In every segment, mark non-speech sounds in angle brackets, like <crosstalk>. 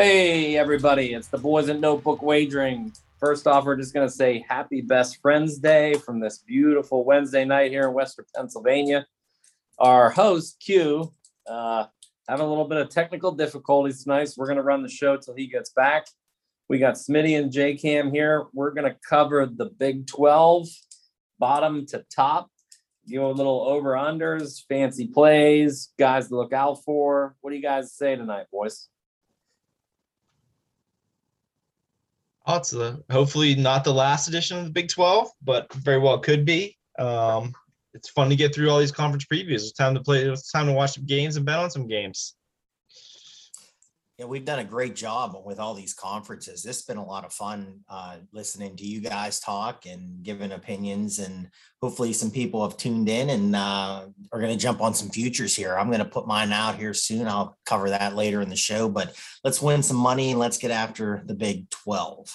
Hey, everybody, it's the Boys and Notebook Wagering. First off, we're just going to say Happy Best Friends Day from this beautiful Wednesday night here in Western Pennsylvania. Our host, Q, uh, having a little bit of technical difficulties tonight, so we're going to run the show till he gets back. We got Smitty and J Cam here. We're going to cover the Big 12, bottom to top, give a little over unders, fancy plays, guys to look out for. What do you guys say tonight, boys? It's the hopefully not the last edition of the Big 12, but very well could be. Um, it's fun to get through all these conference previews. It's time to play. It's time to watch some games and bet on some games. Yeah, we've done a great job with all these conferences. This has been a lot of fun uh, listening to you guys talk and giving opinions. And hopefully, some people have tuned in and uh, are going to jump on some futures here. I'm going to put mine out here soon. I'll cover that later in the show. But let's win some money and let's get after the Big 12.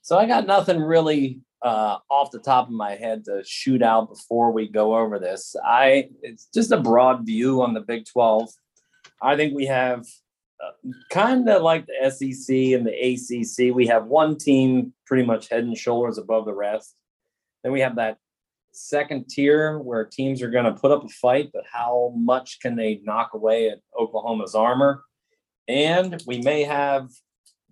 So I got nothing really uh, off the top of my head to shoot out before we go over this. I it's just a broad view on the Big 12. I think we have kind of like the SEC and the ACC. We have one team pretty much head and shoulders above the rest. Then we have that second tier where teams are going to put up a fight, but how much can they knock away at Oklahoma's armor? And we may have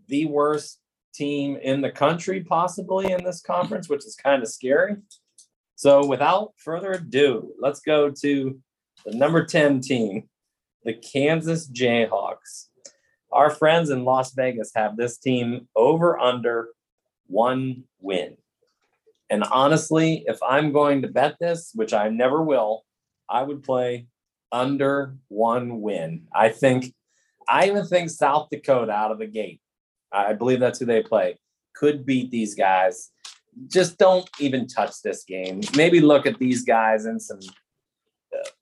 the worst team in the country possibly in this conference, which is kind of scary. So without further ado, let's go to the number 10 team, the Kansas Jayhawks. Our friends in Las Vegas have this team over under one win. And honestly, if I'm going to bet this, which I never will, I would play under one win. I think, I even think South Dakota out of the gate I believe that's who they play. Could beat these guys. Just don't even touch this game. Maybe look at these guys in some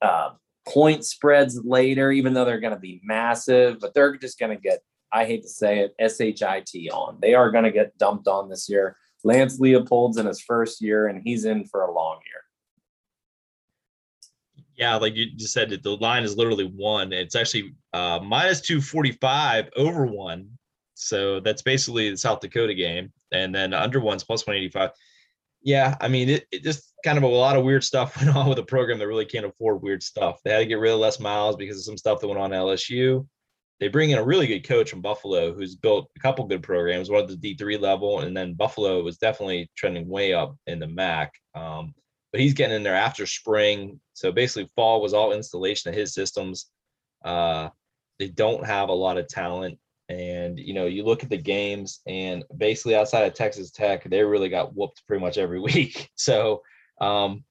uh, point spreads later, even though they're going to be massive, but they're just going to get, I hate to say it, SHIT on. They are going to get dumped on this year. Lance Leipold's in his first year, and he's in for a long year. Yeah, like you just said, the line is literally one. It's actually uh, minus 245 over one. So that's basically the South Dakota game. And then under one's plus 185. Yeah, I mean, it, it, just kind of a lot of weird stuff <laughs> went on with a program that really can't afford weird stuff. They had to get rid of Les Miles because of some stuff that went on at LSU. They bring in a really good coach from Buffalo who's built a couple good programs, one at the D3 level, and then Buffalo was definitely trending way up in the MAC. Um, but he's getting in there after spring. So basically, fall was all installation of his systems. Uh, they don't have a lot of talent and you know, you look at the games, and basically outside of Texas Tech, they really got whooped pretty much every <laughs> week. So, um,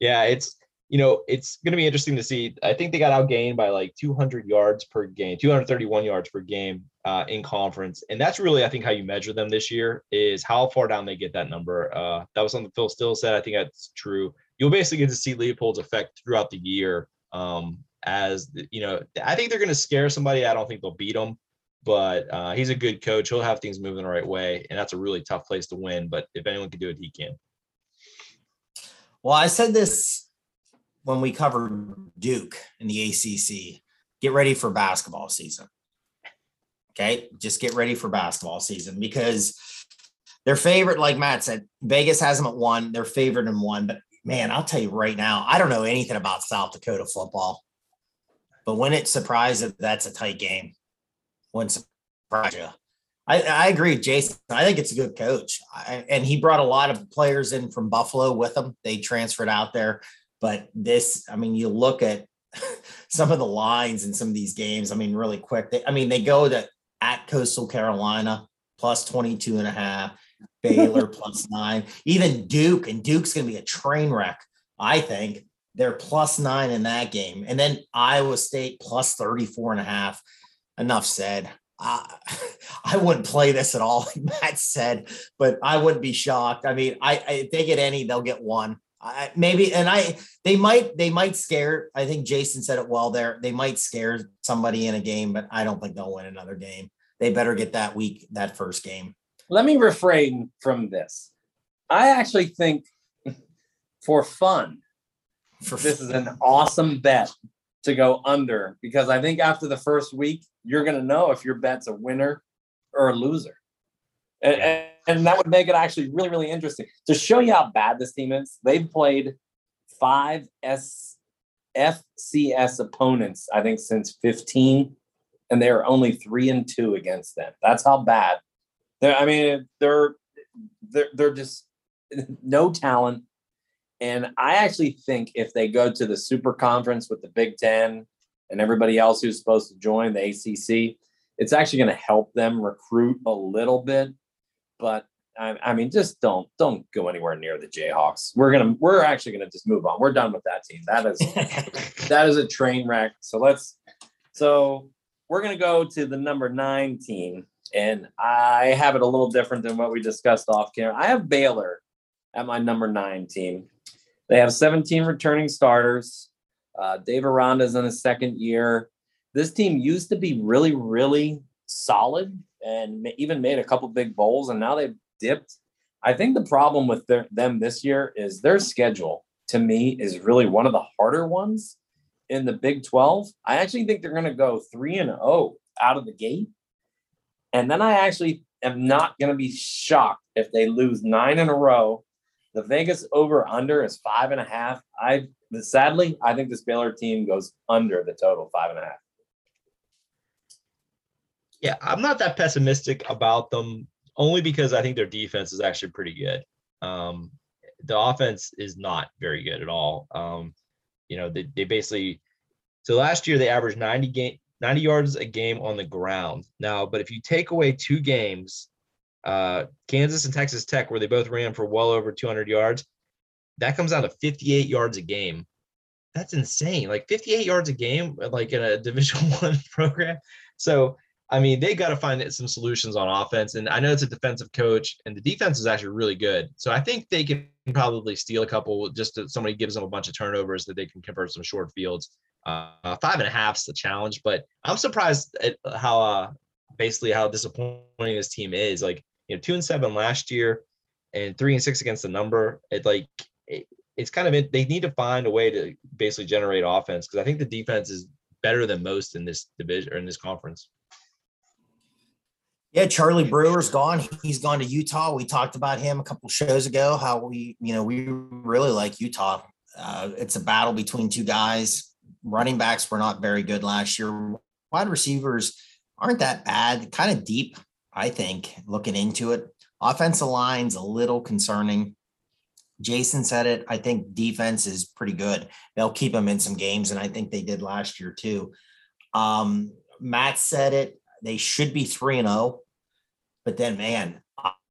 yeah, it's you know, it's going to be interesting to see. I think they got outgained by like 200 yards per game, 231 yards per game uh, in conference, and that's really, I think, how you measure them this year is how far down they get that number. Uh, that was something Phil Steele said. I think that's true. You'll basically get to see Leipold's effect throughout the year. Um, as you know, I think they're going to scare somebody. I don't think they'll beat them but uh, he's a good coach. He'll have things moving the right way, and that's a really tough place to win. But if anyone can do it, he can. Well, I said this when we covered Duke in the ACC. Get ready for basketball season. Okay, just get ready for basketball season because their favorite, like Matt said, Vegas has them at one. They're favored in one, but man, I'll tell you right now, I don't know anything about South Dakota football. But when it surprises, that's a tight game wouldn't surprise you. I, I agree, Jason. I think it's a good coach, I, and he brought a lot of players in from Buffalo with him. They transferred out there, but this, I mean, you look at <laughs> some of the lines in some of these games. I mean, really quick. They, I mean, they go to at Coastal Carolina plus 22 and a half, Baylor <laughs> plus nine, even Duke, and Duke's going to be a train wreck, I think. They're plus nine in that game. And then Iowa State plus 34 and a half. Enough said. Uh, <laughs> I wouldn't play this at all, like <laughs> Matt said, but I wouldn't be shocked. I mean, I, I if they get any, they'll get one. I, maybe, and I they might they might scare. I think Jason said it well there. They might scare somebody in a game, but I don't think they'll win another game. They better get that week that first game. Let me refrain from this. I actually think <laughs> for fun, For this is an awesome bet to go under because I think after the first week, you're going to know if your bet's a winner or a loser. And, and, and that would make it actually really, really interesting. To show you how bad this team is, they've played five S FCS opponents, I think, since 15, and they're only three and two against them. That's how bad. They're, I mean, they're they're they're just <laughs> no talent. And I actually think if they go to the super conference with the Big Ten and everybody else who's supposed to join the ACC, it's actually going to help them recruit a little bit. But I, I mean, just don't don't go anywhere near the Jayhawks. We're gonna we're actually gonna just move on. We're done with that team. That is <laughs> that is a train wreck. So let's so we're gonna go to the number nine team, and I have it a little different than what we discussed off camera. I have Baylor at my number nine team. They have 17 returning starters. Uh, Dave Aranda's in his second year. This team used to be really, really solid and even made a couple big bowls, and now they've dipped. I think the problem with their, them this year is their schedule. To me, is really one of the harder ones in the Big 12. I actually think they're going to go three and zero out of the gate, and then I actually am not going to be shocked if they lose nine in a row. The Vegas over under is five and a half. I sadly, I think this Baylor team goes under the total five and a half. Yeah, I'm not that pessimistic about them only because I think their defense is actually pretty good. Um, the offense is not very good at all. Um, you know, they, they basically so last year they averaged 90 game 90 yards a game on the ground. Now, but if you take away two games, uh, Kansas and Texas Tech, where they both ran for well over 200 yards, that comes out to 58 yards a game. That's insane. Like 58 yards a game, like in a <laughs> Division One program. So I mean, they got to find some solutions on offense. And I know it's a defensive coach, and the defense is actually really good. So I think they can probably steal a couple just somebody gives them a bunch of turnovers that they can convert some short fields. Uh, five and a half is the challenge, but I'm surprised at how uh, basically how disappointing this team is. Like, you know, two and seven last year and three and six against the number. It like, it, it's kind of, they need to find a way to basically generate offense because I think the defense is better than most in this division or in this conference. Yeah, Charlie Brewer's gone. He's gone to Utah. We talked about him a couple shows ago. How we, you know, we really like Utah. Uh, it's a battle between two guys. Running backs were not very good last year. Wide receivers aren't that bad. Kind of deep, I think. Looking into it, offensive line's a little concerning. Jason said it. I think defense is pretty good. They'll keep them in some games, and I think they did last year too. Um, Matt said it they should be 3 and 0. But then, man,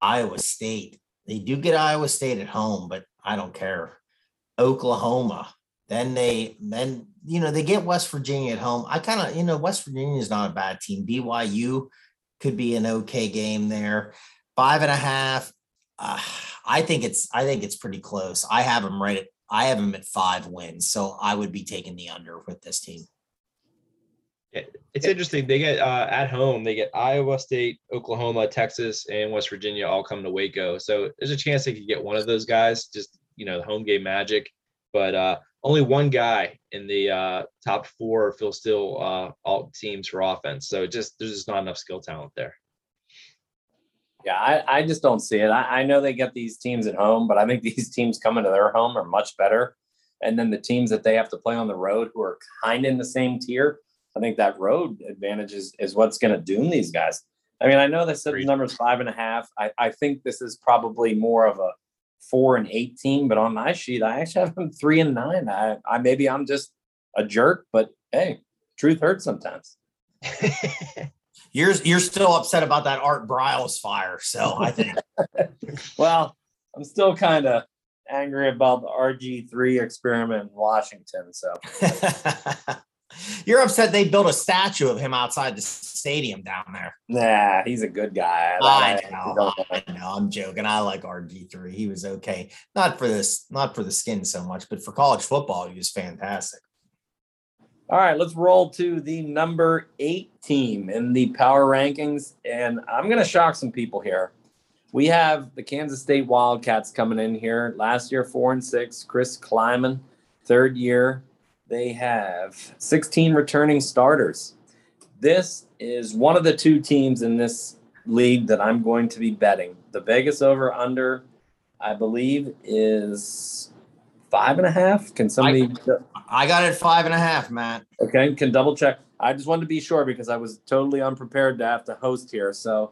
Iowa State, they do get Iowa State at home, but I don't care. Oklahoma, then they, then, you know, they get West Virginia at home. I kind of, you know, West Virginia is not a bad team. BYU could be an okay game there. Five and a half. Uh, I think it's, I think it's pretty close. I have them right at, I have them at five wins. So I would be taking the under with this team. It's interesting. They get uh, at home. They get Iowa State, Oklahoma, Texas, and West Virginia all come to Waco. So there's a chance they could get one of those guys. Just you know, the home game magic. But uh, only one guy in the uh, top four Phil Steele uh, all teams for offense. So just there's just not enough skill talent there. Yeah, I, I just don't see it. I, I know they get these teams at home, but I think <laughs> these teams coming to their home are much better. And then the teams that they have to play on the road who are kind of in the same tier, I think that road advantage is, is what's going to doom these guys. I mean, I know they said the number's five and a half. I, I think this is probably more of a four and 18, but on my sheet, I actually have them three and nine. I, I maybe I'm just a jerk, but hey, truth hurts sometimes. <laughs> you're you're still upset about that Art Briles fire, so I think. <laughs> well, I'm still kind of angry about the RG3 experiment in Washington. So <laughs> You're upset they built a statue of him outside the stadium down there. nah, he's a good guy. I know, I know. I'm joking. I like RG3. He was okay. Not for this, not for the skin so much, but for college football, he was fantastic. All right, let's roll to the number eight team in the power rankings. And I'm going to shock some people here. We have the Kansas State Wildcats coming in here. Last year, four and six. Chris Klieman, third year. They have 16 returning starters. This is one of the two teams in this league that I'm going to be betting. The Vegas over under, I believe, is five and a half. Can somebody? I got it five and a half, Matt. Okay, can double check. I just wanted to be sure because I was totally unprepared to have to host here. So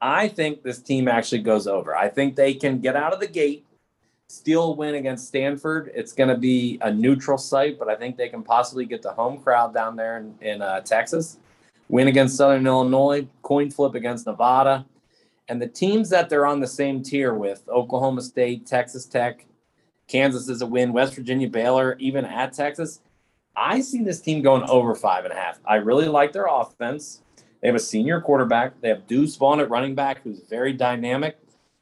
I think this team actually goes over. I think they can get out of the gate, steal win against Stanford. It's going to be a neutral site, but I think they can possibly get the home crowd down there in, in uh, Texas, win against Southern Illinois, coin flip against Nevada. And the teams that they're on the same tier with Oklahoma State, Texas Tech, Kansas is a win, West Virginia, Baylor, even at Texas. I see this team going over five and a half. I really like their offense. They have a senior quarterback. They have Deuce Vaughn at running back, who's very dynamic.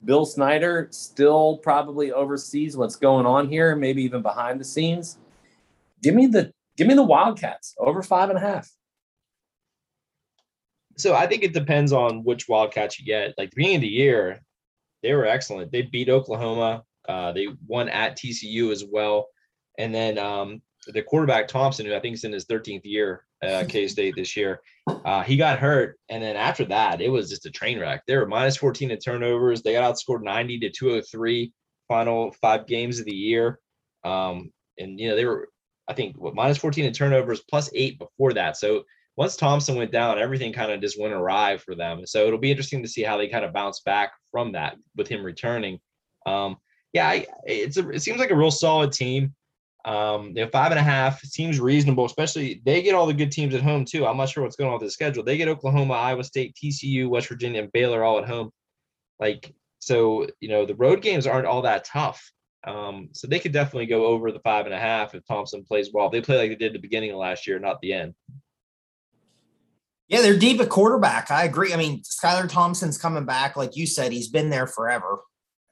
Bill Snyder still probably oversees what's going on here, maybe even behind the scenes. Give me the give me the Wildcats over five and a half. So I think it depends on which Wildcats you get. Like the beginning of the year, they were excellent. They beat Oklahoma. Uh, they won at TCU as well. And then um, the quarterback Thompson, who I think is in his 13th year uh, K State this year, uh, he got hurt. And then after that, it was just a train wreck. They were minus 14 in turnovers. They got outscored 90 to 203 final five games of the year. Um, and, you know, they were, I think, what, minus 14 in turnovers plus eight before that. So once Thompson went down, everything kind of just went awry for them. So it'll be interesting to see how they kind of bounce back from that with him returning. Um, yeah, it's a, it seems like a real solid team. Um, you know, five and a half seems reasonable, especially they get all the good teams at home too. I'm not sure what's going on with the schedule. They get Oklahoma, Iowa State, TCU, West Virginia, and Baylor all at home. Like, so you know, the road games aren't all that tough. Um, so they could definitely go over the five and a half if Thompson plays well. They play like they did the beginning of last year, not the end. Yeah, they're deep at quarterback. I agree. I mean, Skylar Thompson's coming back. Like you said, he's been there forever.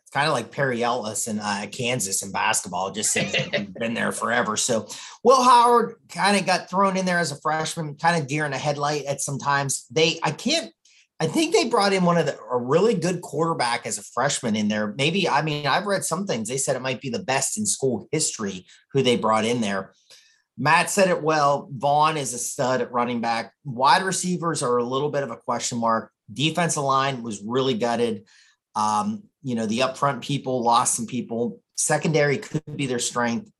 It's kind of like Perry Ellis in uh, Kansas in basketball, just saying been there forever. So Will Howard kind of got thrown in there as a freshman, kind of deer in a headlight at sometimes. They, I can't, I think they brought in one of the a really good quarterback as a freshman in there. Maybe, I mean, I've read some things. They said it might be the best in school history who they brought in there. Matt said it well. Vaughn is a stud at running back. Wide receivers are a little bit of a question mark. Defensive line was really gutted. Um, you know, the upfront people lost some people. Secondary could be their strength.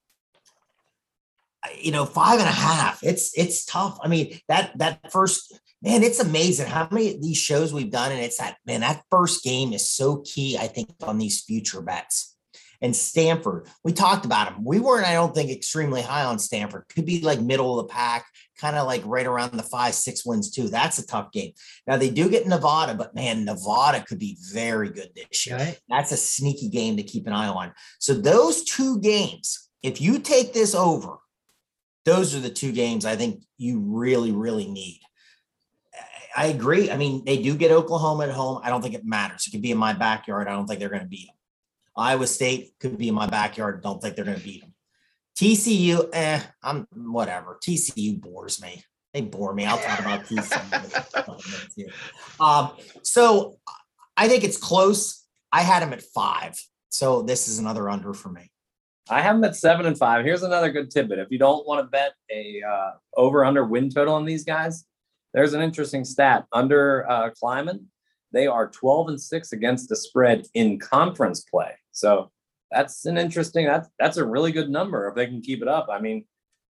You know, five and a half. It's it's tough. I mean, that that first man, it's amazing how many of these shows we've done, and it's that man. That first game is so key. I think on these future bets and Stanford. We talked about them. We weren't, I don't think, extremely high on Stanford. Could be like middle of the pack, kind of like right around the five, six wins too. That's a tough game. Now they do get Nevada, but man, Nevada could be very good this year. Right. That's a sneaky game to keep an eye on. So those two games, if you take this over, those are the two games I think you really, really need. I agree. I mean, they do get Oklahoma at home. I don't think it matters. It could be in my backyard. I don't think they're going to beat them. Iowa State could be in my backyard. Don't think they're going to beat them. TCU, eh, I'm whatever. TCU bores me. They bore me. I'll talk about TCU. <laughs> um, so I think it's close. I had him at five. So this is another under for me. I have them at seven and five. Here's another good tidbit. If you don't want to bet a uh, over under win total on these guys, there's an interesting stat. Under uh, Klieman, they are 12 and 6 against the spread in conference play. So that's an interesting that's that's a really good number if they can keep it up. I mean,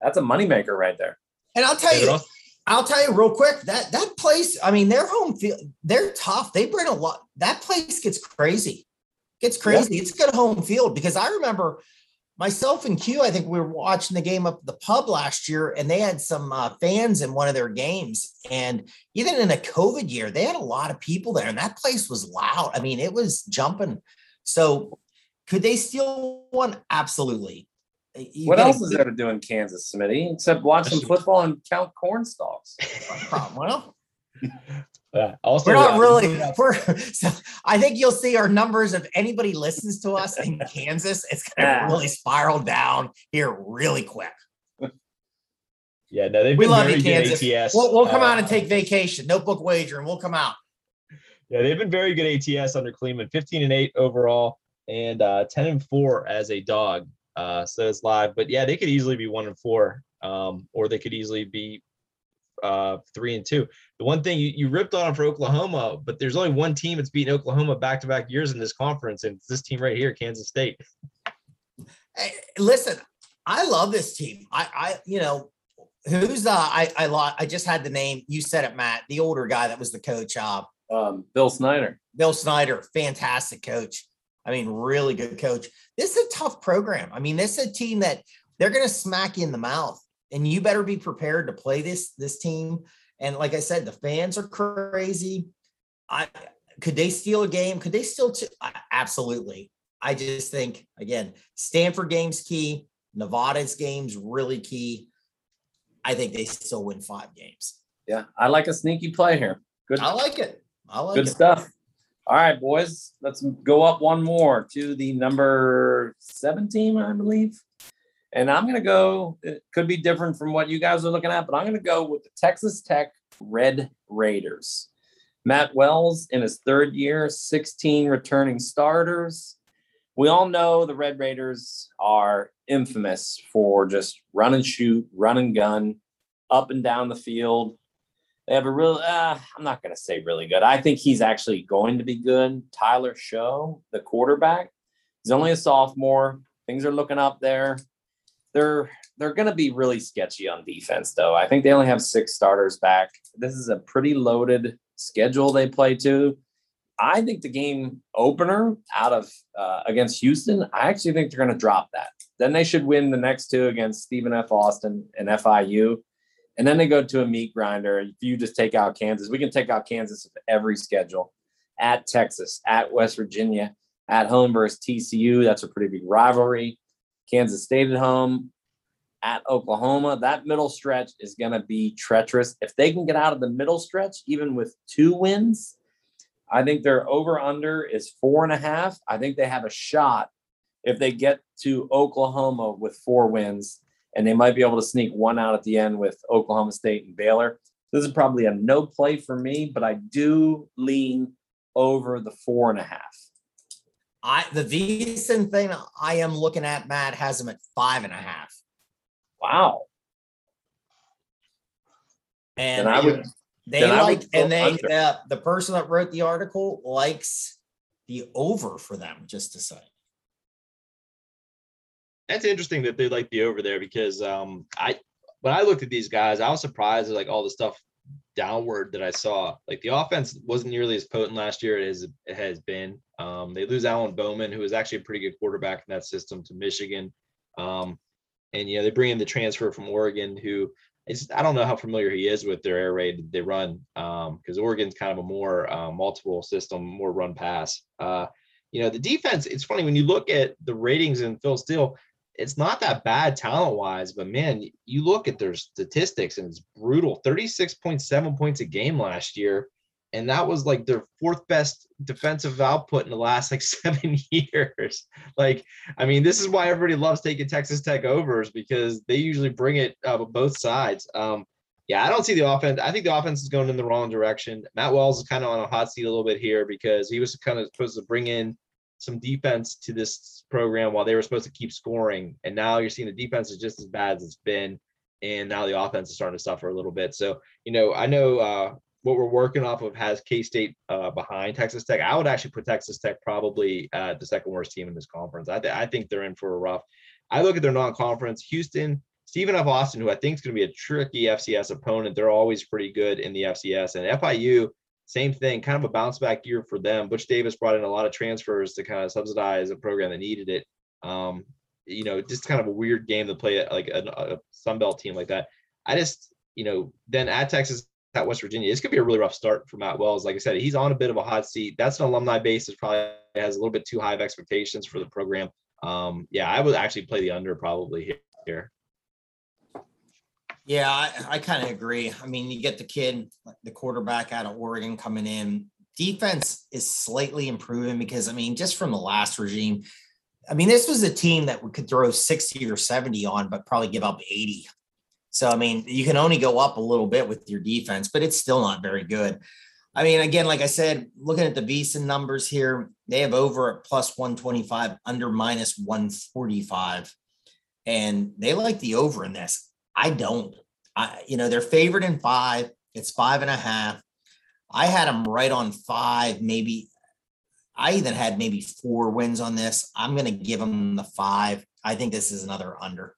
that's a moneymaker right there. And I'll tell you, I'll tell you real quick that that place, I mean, their home field, they're tough. They bring a lot. That place gets crazy. Gets crazy. Yeah. It's good home field because I remember myself and Q, I think we were watching the game up at the pub last year, and they had some uh, fans in one of their games. And even in a COVID year, they had a lot of people there, and that place was loud. I mean, it was jumping. So Could they steal one? Absolutely. You what get a else is there to do in Kansas, Smitty, except watch some football and count corn stalks? <laughs> Well, Yeah. Also, we're not uh, really. We're. So I think you'll see our numbers if anybody listens to us in <laughs> Kansas. It's going Yeah. to really spiral down here really quick. Yeah, no, they've We been love very you, good Kansas. ATS. We'll, we'll come uh, out and take vacation. Notebook wager, and we'll come out. Yeah, they've been very good ATS under Klieman, 15 and 8 overall and uh 10 and 4 as a dog. Uh so it's live, but yeah, they could easily be 1 and 4 um or they could easily be uh 3 and 2. The one thing you, you ripped on them for Oklahoma, but there's only one team that's beaten Oklahoma back-to-back years in this conference and it's this team right here, Kansas State. Hey, listen, I love this team. I, I, you know, who's uh, I, I, lo- I just had the name. You said it, Matt, the older guy that was the coach. Uh, Um, Bill Snyder. Bill Snyder, fantastic coach. I mean, really good coach. This is a tough program. I mean, this is a team that they're going to smack you in the mouth, and you better be prepared to play this this team. And like I said, the fans are crazy. I could they steal a game? Could they still? T- I- absolutely. I just think again, Stanford game's key. Nevada's game's really key. I think they still win five games. Yeah, I like a sneaky play here. Good, I like it. I like good it. stuff. All right, boys, let's go up one more to the number seven team, I believe. And I'm going to go, it could be different from what you guys are looking at, but I'm going to go with the Texas Tech Red Raiders. Matt Wells in his third year, 16 returning starters. We all know the Red Raiders are infamous for just run and shoot, run and gun, up and down the field. They have a real, uh, I'm not going to say really good. I think he's actually going to be good. Tyler Shough, the quarterback, he's only a sophomore. Things are looking up there. They're they're going to be really sketchy on defense, though. I think they only have six starters back. This is a pretty loaded schedule they play to. I think the game opener out of uh, against Houston, I actually think they're going to drop that. Then they should win the next two against Stephen F. Austin and FIU. And then they go to a meat grinder. If you just take out Kansas, we can take out Kansas of every schedule at Texas, at West Virginia, at home versus TCU. That's a pretty big rivalry. Kansas State at home, at Oklahoma. That middle stretch is going to be treacherous. If they can get out of the middle stretch, even with two wins, I think their over under is four and a half. I think they have a shot if they get to Oklahoma with four wins and they might be able to sneak one out at the end with Oklahoma State and Baylor. This is probably a no play for me, but I do lean over the four and a half. I the VSiN thing I am looking at, Matt, has them at five and a half. Wow. And Then I would they then I would like and they under. uh, the person that wrote the article likes the over for them, just to say. That's interesting that they like the over there because um I when I looked at these guys, I was surprised at like all the stuff downward that I saw. Like the offense wasn't nearly as potent last year as it has been. Um, they lose Alan Bowman, who is actually a pretty good quarterback in that system, to Michigan. Um, and you know they bring in the transfer from Oregon, who is I don't know how familiar he is with their air raid they run, because Oregon's kind of a more uh, multiple system, more run pass. Uh, you know the defense. It's funny when you look at the ratings in Phil Steele it's not that bad talent wise, but man, you look at their statistics and it's brutal 36.7 points a game last year. And that was like their fourth best defensive output in the last like <laughs> seven years. Like, I mean, this is why everybody loves taking Texas Tech overs because they usually bring it uh, both sides. Um, yeah, I don't see the offense. I think the offense is going in the wrong direction. Matt Wells is kind of on a hot seat a little bit here because he was kind of supposed to bring in some defense to this program while they were supposed to keep scoring. And now you're seeing the defense is just as bad as it's been. And now the offense is starting to suffer a little bit. So, you know, I know uh, what we're working off of has K State uh, behind Texas Tech. I would actually put Texas Tech probably uh, the second worst team in this conference. I, th- I think they're in for a rough. I look at their non conference Houston, Stephen F. Austin, who I think is going to be a tricky FCS opponent. They're always pretty good in the FCS. And FIU, same thing, kind of a bounce back year for them. Butch Davis brought in a lot of transfers to kind of subsidize a program that needed it. Um, you know, just kind of a weird game to play like a, a Sun Belt team like that. I just, you know, then at Texas at West Virginia. It's gonna be a really rough start for Matt Wells. Like I said, he's on a bit of a hot seat. That's an alumni base that probably has a little bit too high of expectations for the program. Um, yeah, I would actually play the under probably here. Yeah, I, I kind of agree. I mean, you get the kid, the quarterback out of Oregon coming in. Defense is slightly improving because, I mean, just from the last regime, I mean, this was a team that could throw 60 or 70 on, but probably give up 80. So, I mean, you can only go up a little bit with your defense, but it's still not very good. I mean, again, like I said, looking at the VSiN numbers here, they have over at plus 125, under minus 145. And they like the over in this. I don't. I, you know, they're favored in five. It's five and a half. I had them right on five, maybe. I even had maybe four wins on this. I'm going to give them the five. I think this is another under.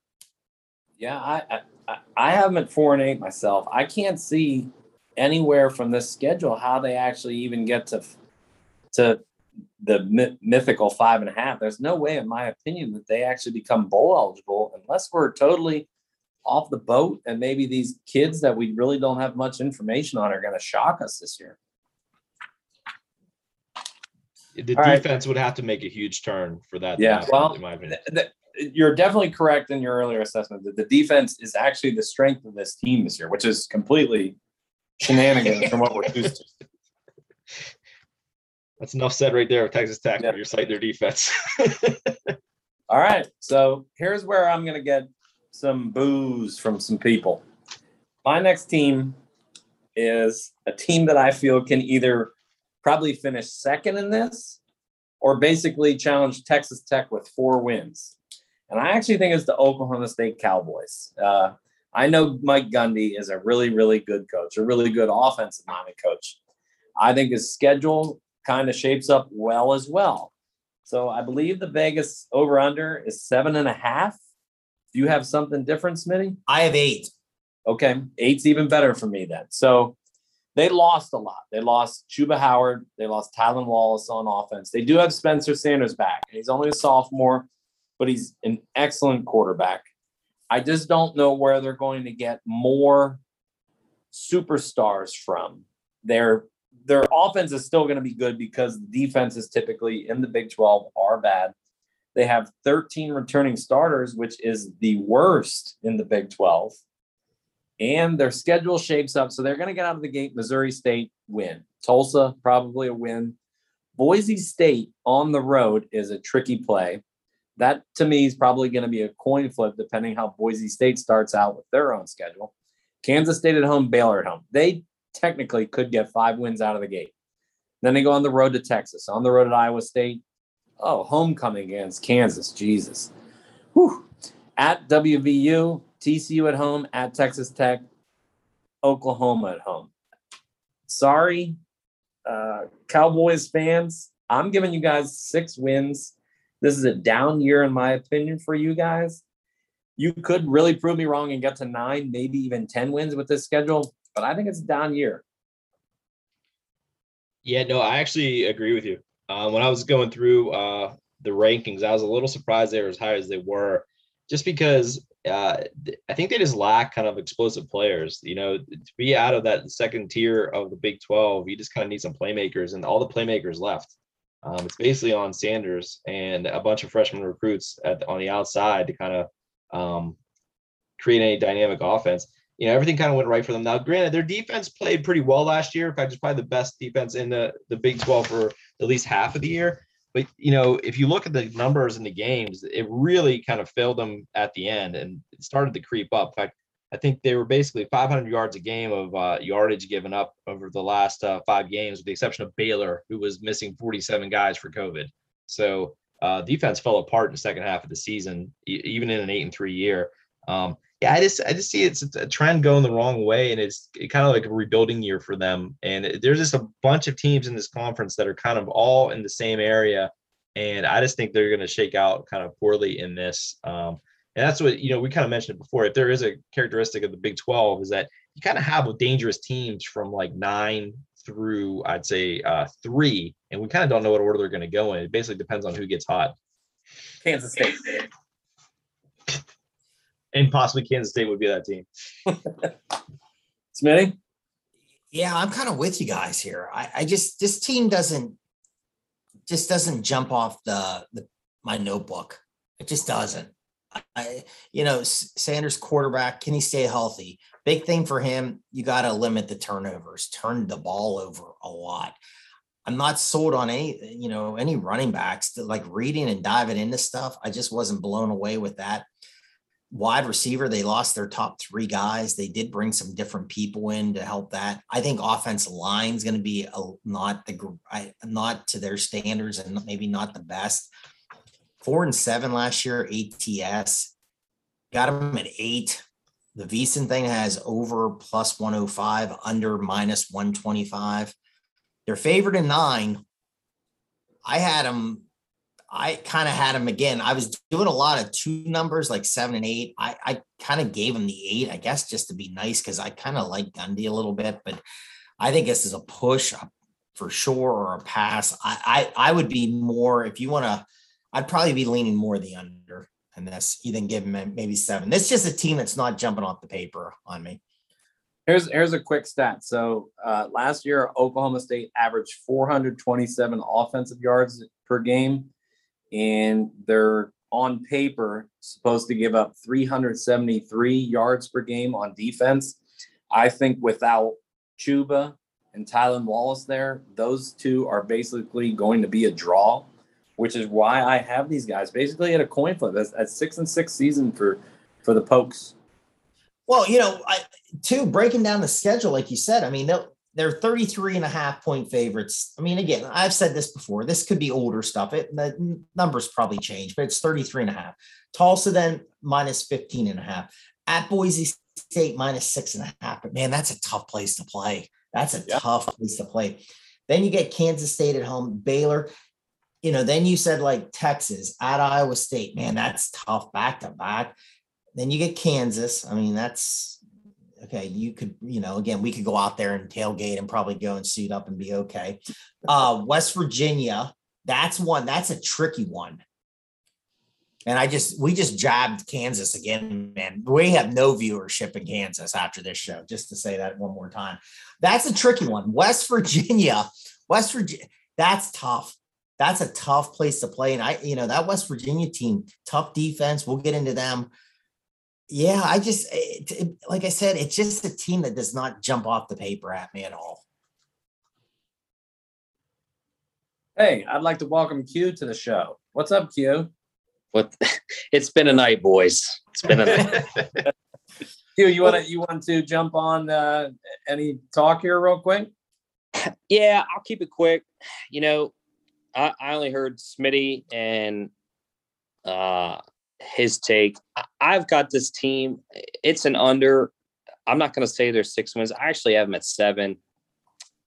Yeah, I, I I have them at four and eight myself. I can't see anywhere from this schedule how they actually even get to to the myth, mythical five and a half. There's no way, in my opinion, that they actually become bowl eligible unless we're totally off the boat and maybe these kids that we really don't have much information on are going to shock us this year. The All right. defense would have to make a huge turn for that. to Yeah, happen, well, in my opinion. Th- th- You're definitely correct in your earlier assessment that the defense is actually the strength of this team this year, which is completely shenanigans from what we're used to. <laughs> That's enough said right there with Texas Tech. Yeah. You're citing their defense. <laughs> All right. So here's where I'm going to get some booze from some people. My next team is a team that I feel can either probably finish second in this or basically challenge Texas Tech with four wins. And I actually think it's the Oklahoma State Cowboys. Uh, I know Mike Gundy is a really, really good coach, a really good offensive minded coach. I think his schedule kind of shapes up well as well. So I believe the Vegas over under is seven and a half. Do you have something different, Smitty? I have eight. Okay, eight's even better for me then. So they lost a lot. They lost Chuba Hubbard. They lost Tylan Wallace on offense. They do have Spencer Sanders back. He's only a sophomore, but he's an excellent quarterback. I just don't know where they're going to get more superstars from. Their their offense is still going to be good because the defenses typically in the Big 12 are bad. They have 13 returning starters, which is the worst in the Big 12 and their schedule shapes up. So they're going to get out of the gate. Missouri State win. Tulsa probably a win. Boise State on the road is a tricky play. That to me is probably going to be a coin flip, depending how Boise State starts out with their own schedule. Kansas State at home, Baylor at home. They technically could get five wins out of the gate. Then they go on the road to Texas, on the road at Iowa State. Oh, homecoming against Kansas. Jesus. Whew. At WVU, TCU at home, at Texas Tech, Oklahoma at home. Sorry, uh, Cowboys fans. I'm giving you guys six wins. This is a down year, in my opinion, for you guys. You could really prove me wrong and get to nine, maybe even 10 wins with this schedule, but I think it's a down year. Yeah, no, I actually agree with you. Uh, when I was going through uh, the rankings, I was a little surprised they were as high as they were, just because uh, I think they just lack kind of explosive players. You know, to be out of that second tier of the Big 12, you just kind of need some playmakers, and all the playmakers left. Um, it's basically on Sanders and a bunch of freshman recruits at, on the outside to kind of um, create any dynamic offense you know, everything kind of went right for them. Now, granted, their defense played pretty well last year. In fact, it's probably the best defense in the, the Big 12 for at least half of the year. But, you know, if you look at the numbers in the games, it really kind of failed them at the end and it started to creep up. In fact, I think they were basically 500 yards a game of uh, yardage given up over the last uh, five games, with the exception of Baylor, who was missing 47 guys for COVID. So uh, defense fell apart in the second half of the season, e- even in an eight and three year. Um, yeah, I just I just see it's a trend going the wrong way, and it's kind of like a rebuilding year for them. And there's just a bunch of teams in this conference that are kind of all in the same area, and I just think they're going to shake out kind of poorly in this. Um, and that's what you know we kind of mentioned it before. If there is a characteristic of the Big 12 is that you kind of have dangerous teams from like nine through I'd say uh, three, and we kind of don't know what order they're going to go in. It basically depends on who gets hot, Kansas State. And possibly Kansas State would be that team. <laughs> Smitty? Yeah, I'm kind of with you guys here. I, I just this team doesn't just doesn't jump off the, the my notebook. It just doesn't. I, you know, Sanders quarterback, can he stay healthy? Big thing for him, you got to limit the turnovers, turn the ball over a lot. I'm not sold on any, you know, any running backs that like reading and diving into stuff. I just wasn't blown away with that. Wide receiver, they lost their top three guys. They did bring some different people in to help that. I think offensive line is going to be a, not the not to their standards and maybe not the best. Four and seven last year, ATS got them at eight. The VSiN thing has over plus 105, under minus 125. They're favored in nine. I had them. I kind of had them again. I was doing a lot of two numbers like seven and eight. I, I kind of gave them the eight, I guess, just to be nice because I kind of like Gundy a little bit. But I think this is a push for sure or a pass. I, I, I would be more if you want to. I'd probably be leaning more the under and this. You then give them maybe seven. This is just a team that's not jumping off the paper on me. Here's here's a quick stat. So uh, last year, Oklahoma State averaged 427 offensive yards per game, and they're on paper supposed to give up 373 yards per game on defense. I think without Chuba and Tylan Wallace there, those two are basically going to be a draw, which is why I have these guys basically at a coin flip. That's, that's six and six season for for the Pokes. Well, you know, I, too, breaking down the schedule, like you said, I mean, they're 33 and a half point favorites. I mean, again, I've said this before. This could be older stuff. It, the numbers probably change, but it's 33 and a half. Tulsa then minus 15 and a half. At Boise State minus six and a half. But man, that's a tough place to play. That's a tough place to play. Then you get Kansas State at home, Baylor. You know, then you said like Texas at Iowa State. Man, that's tough back to back. Then you get Kansas. I mean, that's okay. You could, you know, again, we could go out there and tailgate and probably go and suit up and be okay. <laughs> Uh, West Virginia, that's one, that's a tricky one. And I just, we just jabbed Kansas again, man. We have no viewership in Kansas after this show, just to say that one more time. That's a tricky one. West Virginia, West Virginia, that's tough. That's a tough place to play. And I, you know, that West Virginia team, tough defense. We'll get into them yeah, I just it, it, like I said, it's just a team that does not jump off the paper at me at all. Hey, I'd like to welcome Q to the show. What's up, Q? What? <laughs> It's been a night, boys. It's been a night. <laughs> <laughs> Q, you want to you want to jump on uh, any talk here real quick? <sighs> Yeah, I'll keep it quick. You know, I, I only heard Smitty and uh his take. I've got this team. It's an under. I'm not going to say there's six wins. I actually have them at seven.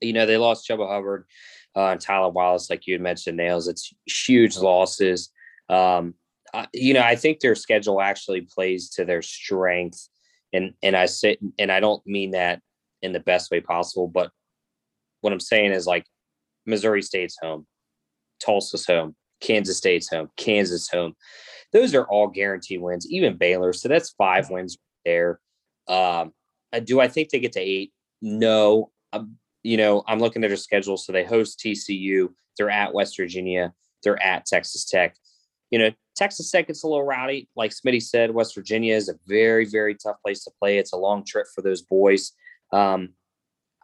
You know, they lost Chuba Hubbard uh, and Tyler Wallace, like you had mentioned, nails. It's huge losses. Um, I, you know, I think their schedule actually plays to their strength, and and I sit and I don't mean that in the best way possible, but what I'm saying is like Missouri State's home, Tulsa's home, Kansas State's home, Kansas home those are all guaranteed wins, even Baylor. So that's five wins there. Um, do I think they get to eight? No. Um, you know, I'm looking at their schedule. So they host TCU, they're at West Virginia, they're at Texas Tech. You know, Texas Tech gets a little rowdy. Like Smitty said, West Virginia is a very, very tough place to play. It's a long trip for those boys. Um,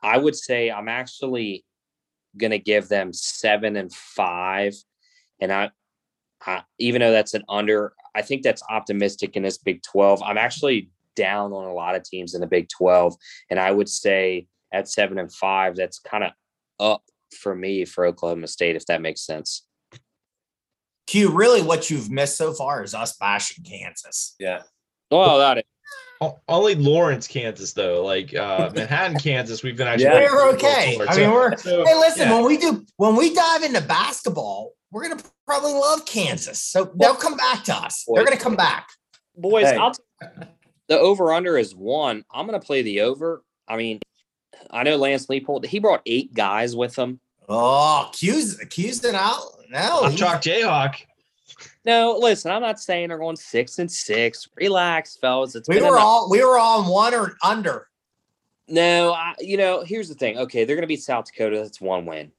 I would say I'm actually going to give them seven and five. And I, even though that's an under, I think that's optimistic in this Big 12. I'm actually down on a lot of teams in the Big 12. And I would say at seven and five, that's kind of up for me for Oklahoma State, if that makes sense. Q, really what you've missed so far is us bashing Kansas. Yeah. Well, that is. Only Lawrence, Kansas, though. Like uh, <laughs> Manhattan, Kansas, we've been actually. Yeah, we're okay. I mean, we're. So, hey, listen, yeah. when we do, when we dive into basketball, we're gonna probably love Kansas. So they'll come back to us. Boys, They're gonna come back. Boys, hey. I'll t- <laughs> the over under is one. I'm gonna play the over. I mean, I know Lance Leipold, he brought eight guys with him. Oh, accused accused it out. No, I'm Chalk Jayhawk. No, listen, I'm not saying they're going six and six. Relax, fellas. It's we were all we were all on one or under. No, I, you know, here's the thing. Okay, they're going to beat South Dakota. That's one win.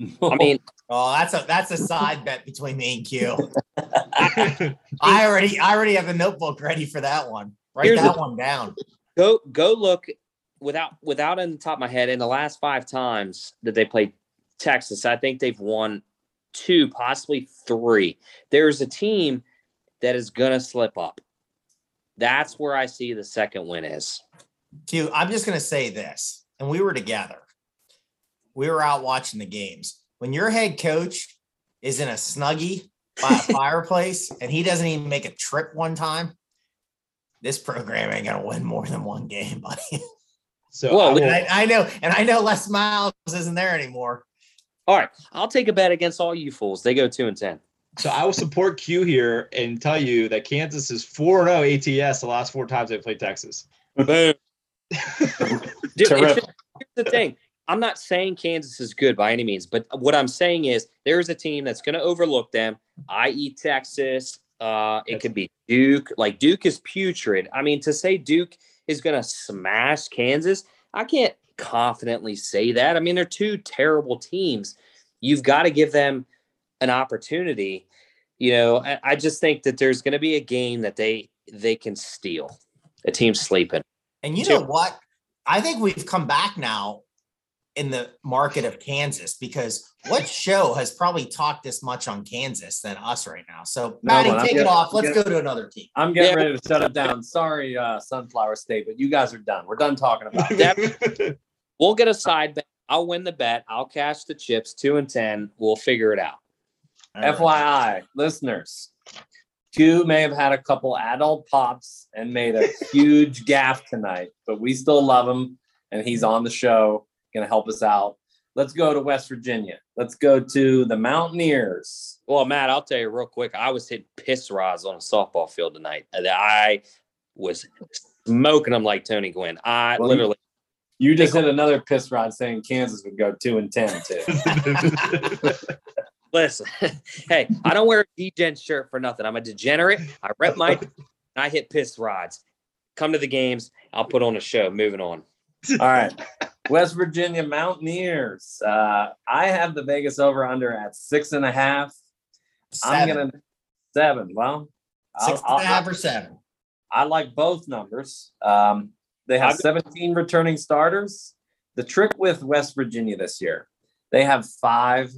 <laughs> I mean, Oh, that's a that's a side bet between me and Q. <laughs> I already I already have a notebook ready for that one. Write Here's that the- one down. go go look without without in the top of my head in the last five times that they played Texas, I think they've won two, possibly three. There's a team that is gonna slip up. That's where I see the second win is. Q, I'm just gonna say this, and we were together. We were out watching the games. When your head coach is in a snuggie by a <laughs> fireplace and he doesn't even make a trip one time, this program ain't gonna win more than one game, buddy. So Well, I I, I know, and I know Les Miles isn't there anymore. All right, I'll take a bet against all you fools. They go two and ten. So I will support Q here and tell you that Kansas is 4 0 ATS the last four times they played Texas. Boom. Dude, Terrific. just- here's the thing. I'm not saying Kansas is good by any means, but what I'm saying is there is a team that's going to overlook them, i.e., Texas. Uh, it could be Duke. Like Duke is putrid. I mean, to say Duke is going to smash Kansas, I can't confidently say that. I mean, they're two terrible teams. You've got to give them an opportunity. You know, I, I just think that there's going to be a game that they they can steal. A team sleeping. And you know what? I think we've come back now in the market of Kansas because what show has probably talked this much on Kansas than us right now? So, Maddie, one. I'm take it off. Let's go to another team. I'm getting Yeah. ready to shut it down. Sorry, uh, Sunflower State, but you guys are done. We're done talking about it. That- We'll get a side bet. I'll win the bet. I'll cash the chips. Two and ten. We'll figure it out. FYI, listeners, Q may have had a couple adult pops and made a huge gaff tonight, but we still love him and he's on the show, going to help us out. Let's go to West Virginia. Let's go to the Mountaineers. Well, Matt, I'll tell you real quick. I was hitting piss rods on a softball field tonight. I was smoking them like Tony Gwynn. I Well, literally. You just hit another piss rod saying Kansas would go two and ten too. <laughs> Listen, <laughs> hey, I don't wear a D-Gen shirt for nothing. I'm a degenerate. I rep my. <laughs> I hit piss rods. Come to the games. I'll put on a show. Moving on. <laughs> All right. West Virginia Mountaineers. Uh, I have the Vegas over under at six and a half. I'm gonna seven. Well, I'll- Six and a I'll- half or seven. I like both numbers. Um, they have I've- 17 returning starters. The trick with West Virginia this year, they have five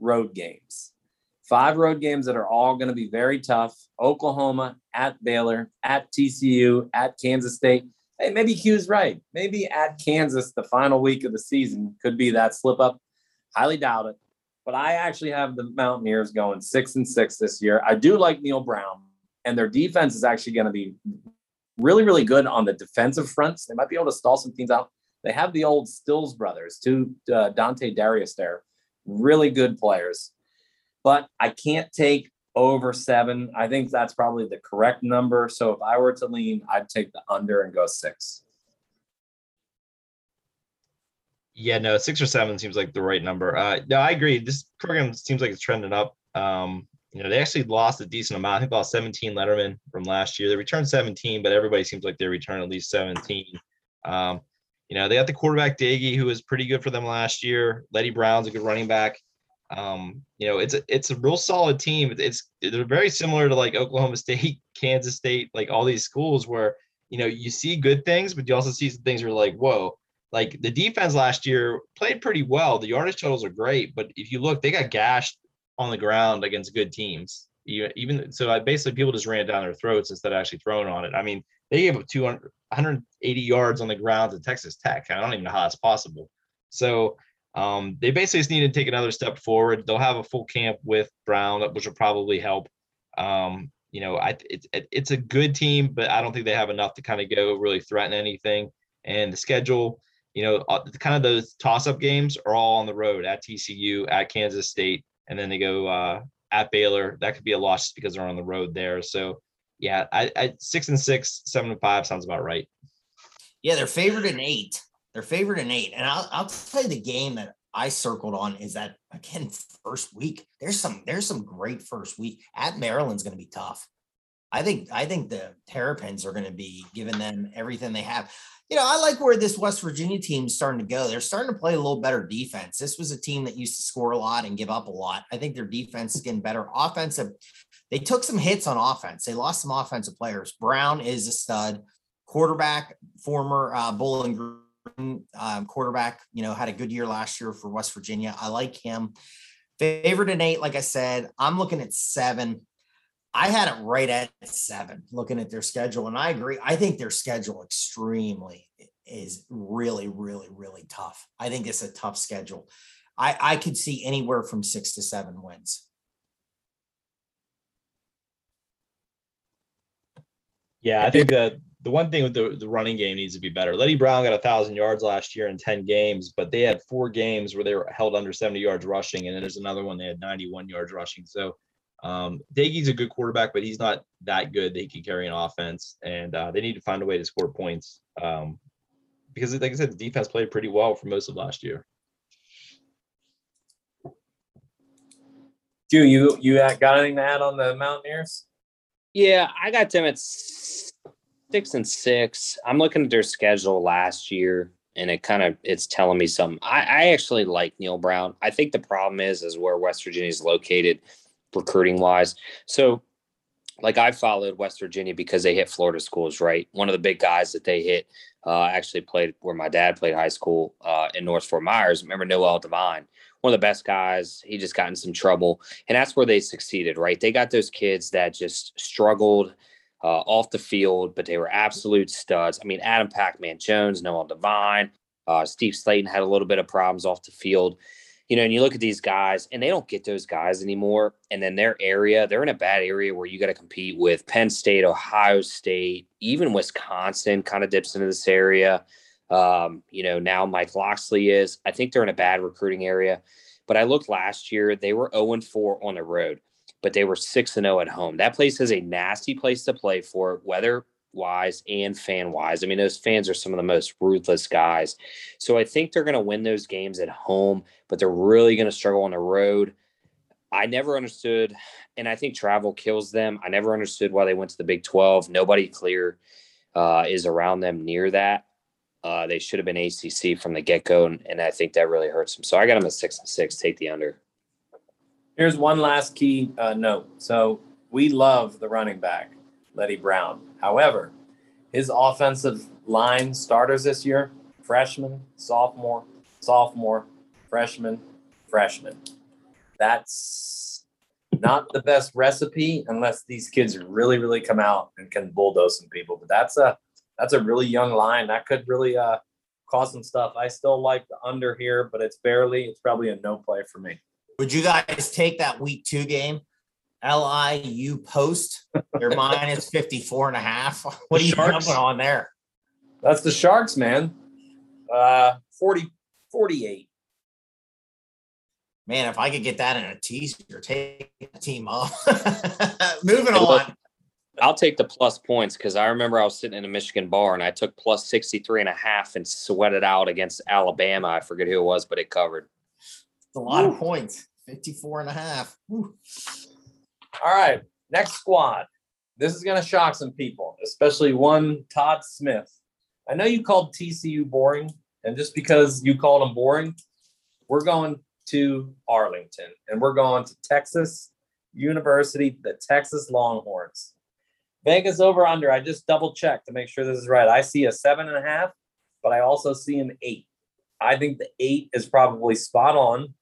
road games, five road games that are all going to be very tough. Oklahoma at Baylor, at TCU, at Kansas State. Hey, maybe Q's right. Maybe at Kansas, the final week of the season could be that slip up. Highly doubt it. But I actually have the Mountaineers going six and six this year. I do like Neal Brown, and their defense is actually going to be really, really good on the defensive fronts. They might be able to stall some teams out. They have the old Stills brothers, two uh, Dante Darius there, really good players. But I can't take over seven. I think that's probably the correct number. So if I were to lean, I'd take the under and go six. Yeah, no, six or seven seems like the right number. Uh, no, I agree. This program seems like it's trending up. Um, you know, they actually lost a decent amount. I think lost 17 Letterman from last year. They returned 17, but everybody seems like they return at least 17. Um, you know, they got the quarterback Doege, who was pretty good for them last year. Leddie Brown's a good running back. Um, you know, it's a it's a real solid team. It's they're very similar to like Oklahoma <laughs> State, Kansas State, like all these schools where you know you see good things, but you also see some things where like, whoa, like the defense last year played pretty well. The yardage totals are great, but if you look, they got gashed on the ground against good teams. Even so, I basically people just ran down their throats instead of actually throwing on it. I mean, they gave up 200, 180 yards on the ground to Texas Tech. I don't even know how that's possible. So um, they basically just need to take another step forward. They'll have a full camp with Brown, which will probably help. Um, you know, I it's it, it's a good team, but I don't think they have enough to kind of go really threaten anything. And the schedule, you know, uh, kind of those toss-up games are all on the road at TCU, at Kansas State, and then they go uh, at Baylor. That could be a loss just because they're on the road there. So, yeah, I, I six and six, seven and five sounds about right. Yeah, they're favored in eight. They're favored in eight. And I'll, I'll tell you the game that I circled on is that again, first week. There's some there's some great first week. At Maryland's gonna be tough. I think I think the Terrapins are going to be giving them everything they have. You know, I like where this West Virginia team is starting to go. They're starting to play a little better defense. This was a team that used to score a lot and give up a lot. I think their defense is getting better. Offensive, they took some hits on offense. They lost some offensive players. Brown is a stud. Quarterback, former uh, Bowling Green um, quarterback, you know, had a good year last year for West Virginia. I like him. Favorite in eight, like I said, I'm looking at seven. I had it right at seven looking at their schedule. And I agree. I think their schedule extremely is really, really, really tough. I think it's a tough schedule. I, I could see anywhere from six to seven wins. Yeah, I think that the one thing with the, the running game needs to be better. Leddie Brown got a thousand yards last year in 10 games, but they had four games where they were held under 70 yards rushing, and then there's another one they had 91 yards rushing. So um, Doege's a good quarterback, but he's not that good that he can carry an offense, and uh, they need to find a way to score points. Um, because, like I said, the defense played pretty well for most of last year. Do you you got anything to add on the Mountaineers? Yeah, I got them at six and six. I'm looking at their schedule last year, and it kind of it's telling me something. I, I actually like Neal Brown. I think the problem is is where West Virginia is located, recruiting wise. So, like I followed West Virginia because they hit Florida schools, right? One of the big guys that they hit uh, actually played where my dad played high school uh, in North Fort Myers. Remember Noel Devine, one of the best guys. He just got in some trouble, and that's where they succeeded, right? They got those kids that just struggled uh, off the field, but they were absolute studs. I mean, Adam Pac-Man Jones, Noel Devine, uh, Steve Slaton had a little bit of problems off the field. You know, and you look at these guys, and they don't get those guys anymore. And then their area, they're in a bad area where you got to compete with Penn State, Ohio State, even Wisconsin kind of dips into this area. Um, you know, now Mike Locksley is. I think they're in a bad recruiting area. But I looked last year, they were 0 4 on the road but they were 6 and 0 at home. That place is a nasty place to play for, weather wise and fan wise. I mean, those fans are some of the most ruthless guys. So I think they're going to win those games at home, but they're really going to struggle on the road. I never understood, and I think travel kills them. I never understood why they went to the Big 12. Nobody clear uh, is around them near that. Uh, they should have been ACC from the get go, and, and I think that really hurts them. So I got them at six and six. Take the under. Here's one last key uh, note. So we love the running back, Leddie Brown. However, his offensive line starters this year freshman, sophomore, sophomore, freshman, freshman. That's not the best recipe unless these kids really, really come out and can bulldoze some people. But that's a that's a really young line. That could really uh, cause some stuff. I still like the under here, but it's barely. It's probably a no play for me. Would you guys take that week two game? LIU post, your <laughs> minus 54 and a half. <laughs> What are you Sharks. jumping on there? That's the Sharks, man. Uh 40 48. Man, if I could get that in a teaser, take the team off. <laughs> Moving on. I'll take the plus points because I remember I was sitting in a Michigan bar and I took plus 63 and a half and sweated out against Alabama. I forget who it was, but it covered. It's a lot of points. 54 and a half. Woo. All right. Next squad. This is going to shock some people, especially one Todd Smith. I know you called TCU boring, and just because you called them boring, we're going to Arlington and we're going to Texas University, the Texas Longhorns. Vegas over under. I just double checked to make sure this is right. I see a seven and a half, but I also see an eight. I think the eight is probably spot on.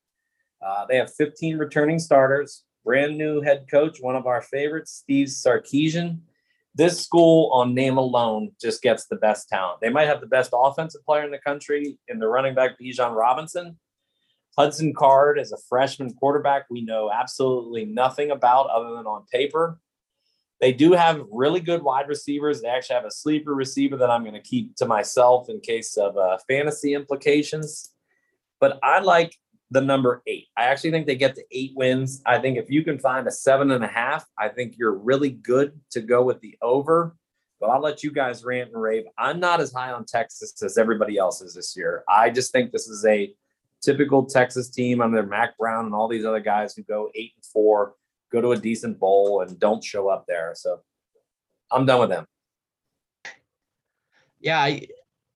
Uh, they have 15 returning starters, brand new head coach, one of our favorites, Steve Sarkisian. This school, on name alone, just gets the best talent. They might have the best offensive player in the country in the running back, Bijan Robinson. Hudson Card is a freshman quarterback we know absolutely nothing about other than on paper. They do have really good wide receivers. They actually have a sleeper receiver that I'm going to keep to myself in case of uh, fantasy implications. But I like the number eight. I actually think they get to eight wins. I think if you can find a seven and a half, I think you're really good to go with the over. But I'll let you guys rant and rave. I'm not as high on Texas as everybody else is this year. I just think this is a typical Texas team under Mack Brown and all these other guys who go eight and four, go to a decent bowl and don't show up there. So I'm done with them. Yeah, I,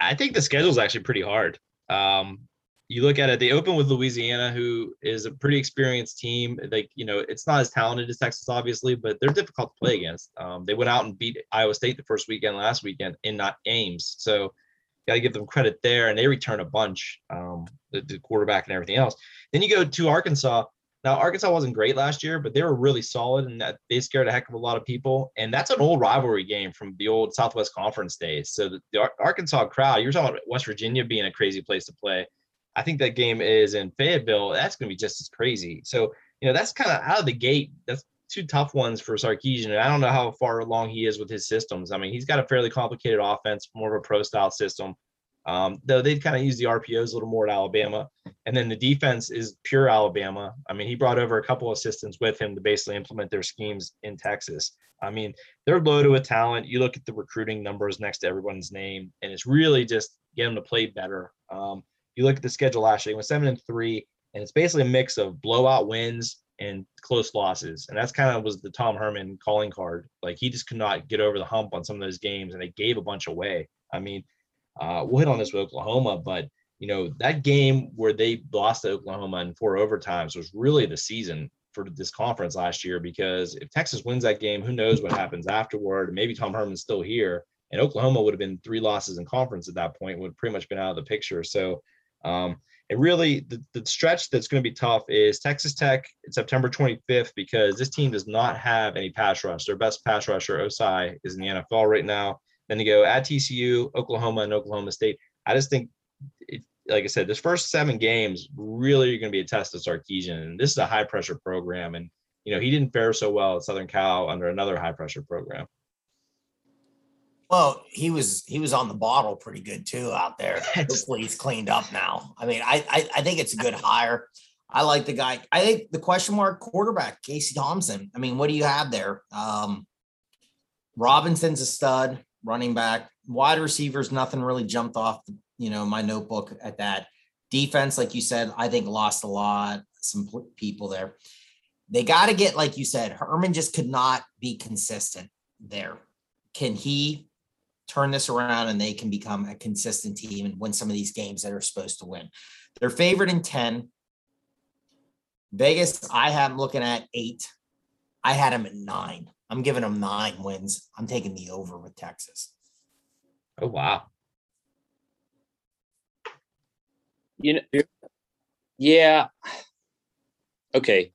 I think the schedule is actually pretty hard. Um, you look at it, they open with Louisiana, who is a pretty experienced team. Like, you know, it's not as talented as Texas, obviously, but they're difficult to play against. Um, they went out and beat Iowa State the first weekend last weekend in not Ames. So got to give them credit there. And they return a bunch, um, the, the quarterback and everything else. Then you go to Arkansas. Now, Arkansas wasn't great last year, but they were really solid and that they scared a heck of a lot of people. And that's an old rivalry game from the old Southwest Conference days. So the, the Arkansas crowd, you're talking about West Virginia being a crazy place to play. I think that game is in Fayetteville. That's going to be just as crazy. So, you know, that's kind of out of the gate. That's two tough ones for Sarkisian. And I don't know how far along he is with his systems. I mean, he's got a fairly complicated offense, more of a pro style system. Um, though they kind of use the RPOs a little more at Alabama. And then the defense is pure Alabama. I mean, he brought over a couple assistants with him to basically implement their schemes in Texas. I mean, they're loaded with talent. You look at the recruiting numbers next to everyone's name, and it's really just getting them to play better. Um, you look at the schedule last year, they went seven and three, and it's basically a mix of blowout wins and close losses. And that's kind of was the Tom Herman calling card. Like he just could not get over the hump on some of those games, and they gave a bunch away. I mean, uh, we'll hit on this with Oklahoma, but you know that game where they lost to Oklahoma in four overtimes was really the season for this conference last year because if Texas wins that game, who knows what happens afterward? Maybe Tom Herman's still here, and Oklahoma would have been three losses in conference at that point, would have pretty much been out of the picture. So um, really the, the stretch that's going to be tough is Texas Tech September 25th because this team does not have any pass rush. Their best pass rusher, Ossai, is in the NFL right now. Then they go at TCU, Oklahoma, and Oklahoma State. I just think, it, like I said, this first seven games really are going to be a test of Sarkisian, and this is a high pressure program. And you know he didn't fare so well at Southern Cal under another high pressure program. Well, he was he was on the bottle pretty good too out there. <laughs> Hopefully he's cleaned up now. I mean, I, I I think it's a good hire. I like the guy. I think the question mark quarterback, Casey Thompson. I mean, what do you have there? Um, Robinson's a stud running back. Wide receivers, nothing really jumped off, you know, my notebook at that. Defense, like you said, I think lost a lot, some people there. They got to get, like you said, Herman just could not be consistent there. Can he turn this around and they can become a consistent team and win some of these games that are supposed to win? They're favored in 10. Vegas, I have them looking at eight. I had them at nine. I'm giving them nine wins. I'm taking the over with Texas. Oh wow. You know, yeah. Okay.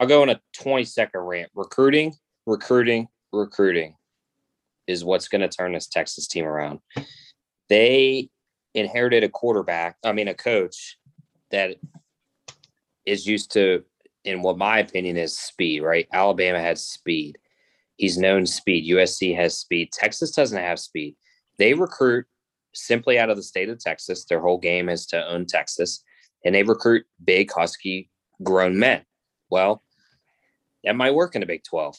I'll go on a 20 second rant. Recruiting, recruiting, recruiting is what's going to turn this Texas team around. They inherited a quarterback, I mean, a coach that is used to in what my opinion is speed, right? Alabama has speed. He's known speed. USC has speed. Texas doesn't have speed. They recruit simply out of the state of Texas. Their whole game is to own Texas, and they recruit big, husky, grown men. Well, that might work in the Big 12.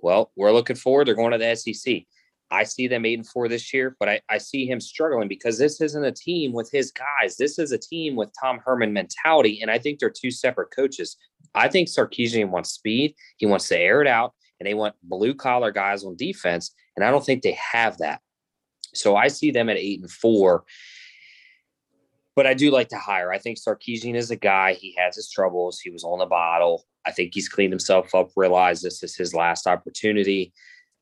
Well, we're looking forward. They're going to the SEC. I see them eight and four this year, but I, I see him struggling because this isn't a team with his guys. This is a team with Tom Herman mentality. And I think they're two separate coaches. I think Sarkisian wants speed. He wants to air it out, and they want blue collar guys on defense. And I don't think they have that. So I see them at eight and four. But I do like to hire. I think Sarkisian is a guy. He has his troubles. He was on the bottle. I think he's cleaned himself up, realized this is his last opportunity.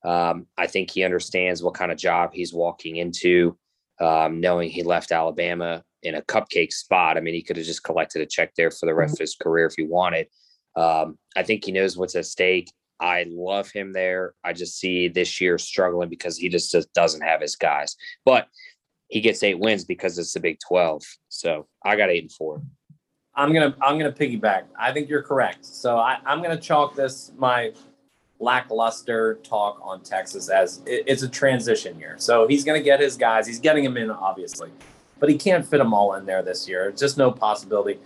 Um, I think he understands what kind of job he's walking into, um, knowing he left Alabama in a cupcake spot. I mean, he could have just collected a check there for the rest of his career if he wanted. Um, I think he knows what's at stake. I love him there. I just see this year struggling because he just, just doesn't have his guys. But he gets eight wins because it's the Big Twelve. So I got eight and four. I'm gonna I'm gonna piggyback. I think you're correct. So I, I'm gonna chalk this my lackluster talk on Texas as it's a transition year. So he's gonna get his guys. He's getting them in obviously, but he can't fit them all in there this year. Just no possibility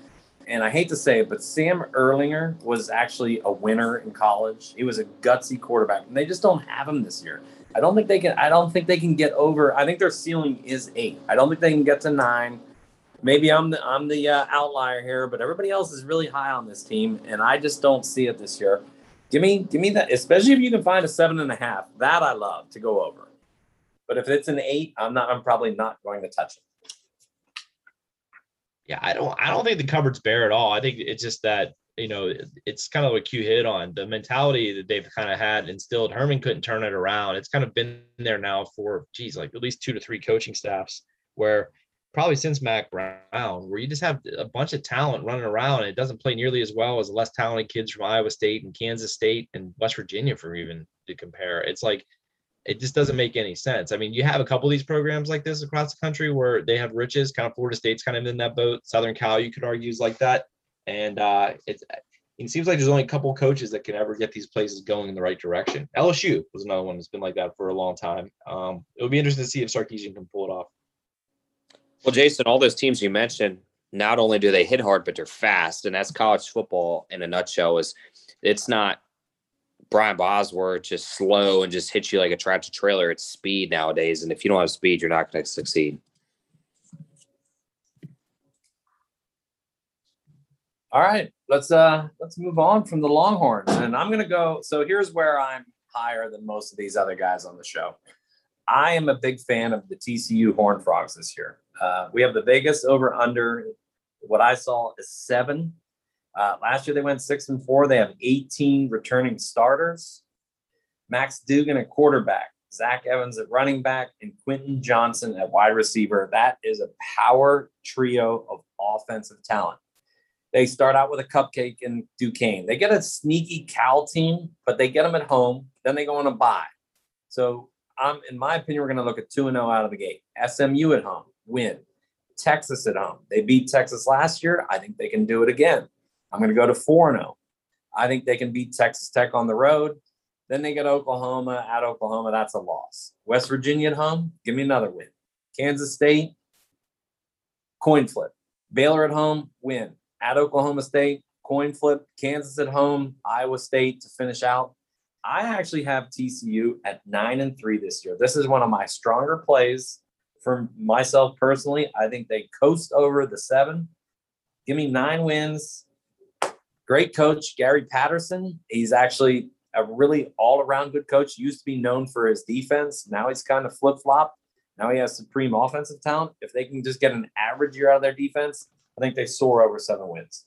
and I hate to say it, but Sam Ehlinger was actually a winner in college. He was a gutsy quarterback, and they just don't have him this year. I don't think they can. I don't think they can get over. I think their ceiling is eight. I don't think they can get to nine. Maybe I'm the I'm the uh, outlier here, but everybody else is really high on this team, and I just don't see it this year. Give me, give me that, especially if you can find a seven and a half. That I love to go over. But if it's an eight, I'm not. I'm probably not going to touch it. Yeah, I don't. I don't think the cupboard's bare at all. I think it's just that you know it's kind of what you hit on the mentality that they've kind of had instilled. Herman couldn't turn it around. It's kind of been there now for geez, like at least two to three coaching staffs where probably since Mack Brown, where you just have a bunch of talent running around and it doesn't play nearly as well as the less talented kids from Iowa State and Kansas State and West Virginia, for even to compare. It's like it just doesn't make any sense. I mean, you have a couple of these programs like this across the country where they have riches, kind of Florida State's kind of in that boat. Southern Cal, you could argue, is like that. And uh, it's it seems like there's only a couple coaches that can ever get these places going in the right direction. LSU was another one that's been like that for a long time. Um, it would be interesting to see if Sarkisian can pull it off. Well, Jason, all those teams you mentioned, not only do they hit hard, but they're fast, and that's college football in a nutshell. Is it's not Brian Bosworth just slow and just hits you like a tractor trailer. It's speed nowadays, and if you don't have speed, you're not going to succeed. All right, let's uh let's move on from the Longhorns, and I'm gonna go. So here's where I'm higher than most of these other guys on the show. I am a big fan of the TCU Horn Frogs this year. Uh, we have the Vegas over under. What I saw is seven. Uh, last year they went six and four. They have 18 returning starters. Max Duggan at quarterback, Zach Evans at running back, and Quentin Johnson at wide receiver. That is a power trio of offensive talent. They start out with a cupcake in Duquesne. They get a sneaky Cal team, but they get them at home. Then they go on a bye. So, um, in my opinion, we're going to look at 2 0 out of the gate. SMU at home, win. Texas at home. They beat Texas last year. I think they can do it again. I'm going to go to 4 0. I think they can beat Texas Tech on the road. Then they get Oklahoma at Oklahoma. That's a loss. West Virginia at home. Give me another win. Kansas State, coin flip. Baylor at home, win at Oklahoma State, coin flip, Kansas at home, Iowa State to finish out. I actually have TCU at nine and three this year. This is one of my stronger plays for myself personally. I think they coast over the seven. Give me nine wins. Great coach, Gary Patterson. He's actually a really all around good coach. Used to be known for his defense. Now he's kind of flip flop. Now he has supreme offensive talent. If they can just get an average year out of their defense, I think they soar over seven wins.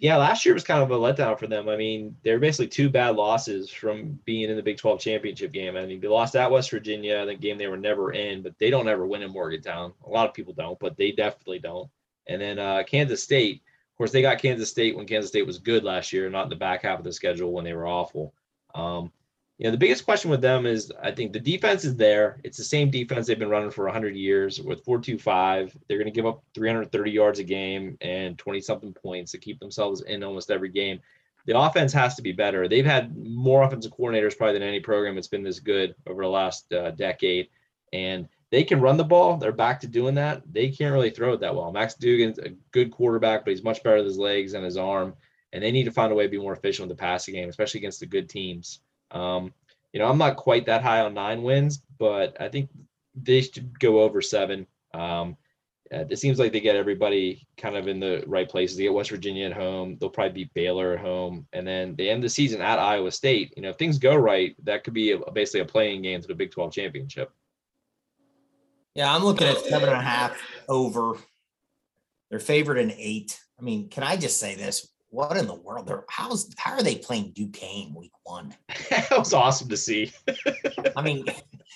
Yeah, last year was kind of a letdown for them. I mean, they're basically two bad losses from being in the Big 12 championship game. I mean, they lost at West Virginia, the game they were never in, but they don't ever win in Morgantown. A lot of people don't, but they definitely don't. And then uh, Kansas State, of course, they got Kansas State when Kansas State was good last year, not in the back half of the schedule when they were awful. Um, you know, the biggest question with them is I think the defense is there. It's the same defense they've been running for 100 years with 4-2-5. They're going to give up 330 yards a game and 20 something points to keep themselves in almost every game. The offense has to be better. They've had more offensive coordinators probably than any program that's been this good over the last uh, decade. And they can run the ball. They're back to doing that. They can't really throw it that well. Max Duggan's a good quarterback, but he's much better with his legs and his arm. And they need to find a way to be more efficient with the passing game, especially against the good teams. Um, you know, I'm not quite that high on nine wins, but I think they should go over seven. Um, uh, it seems like they get everybody kind of in the right places. They get West Virginia at home. They'll probably beat Baylor at home, and then they end the season at Iowa State. You know, if things go right, that could be a, basically a playing game to the Big 12 championship. Yeah, I'm looking at seven and a half over. They're favored in eight. I mean, can I just say this? What in the world? They're how's how are they playing Duquesne week one? <laughs> that was awesome to see. <laughs> I mean,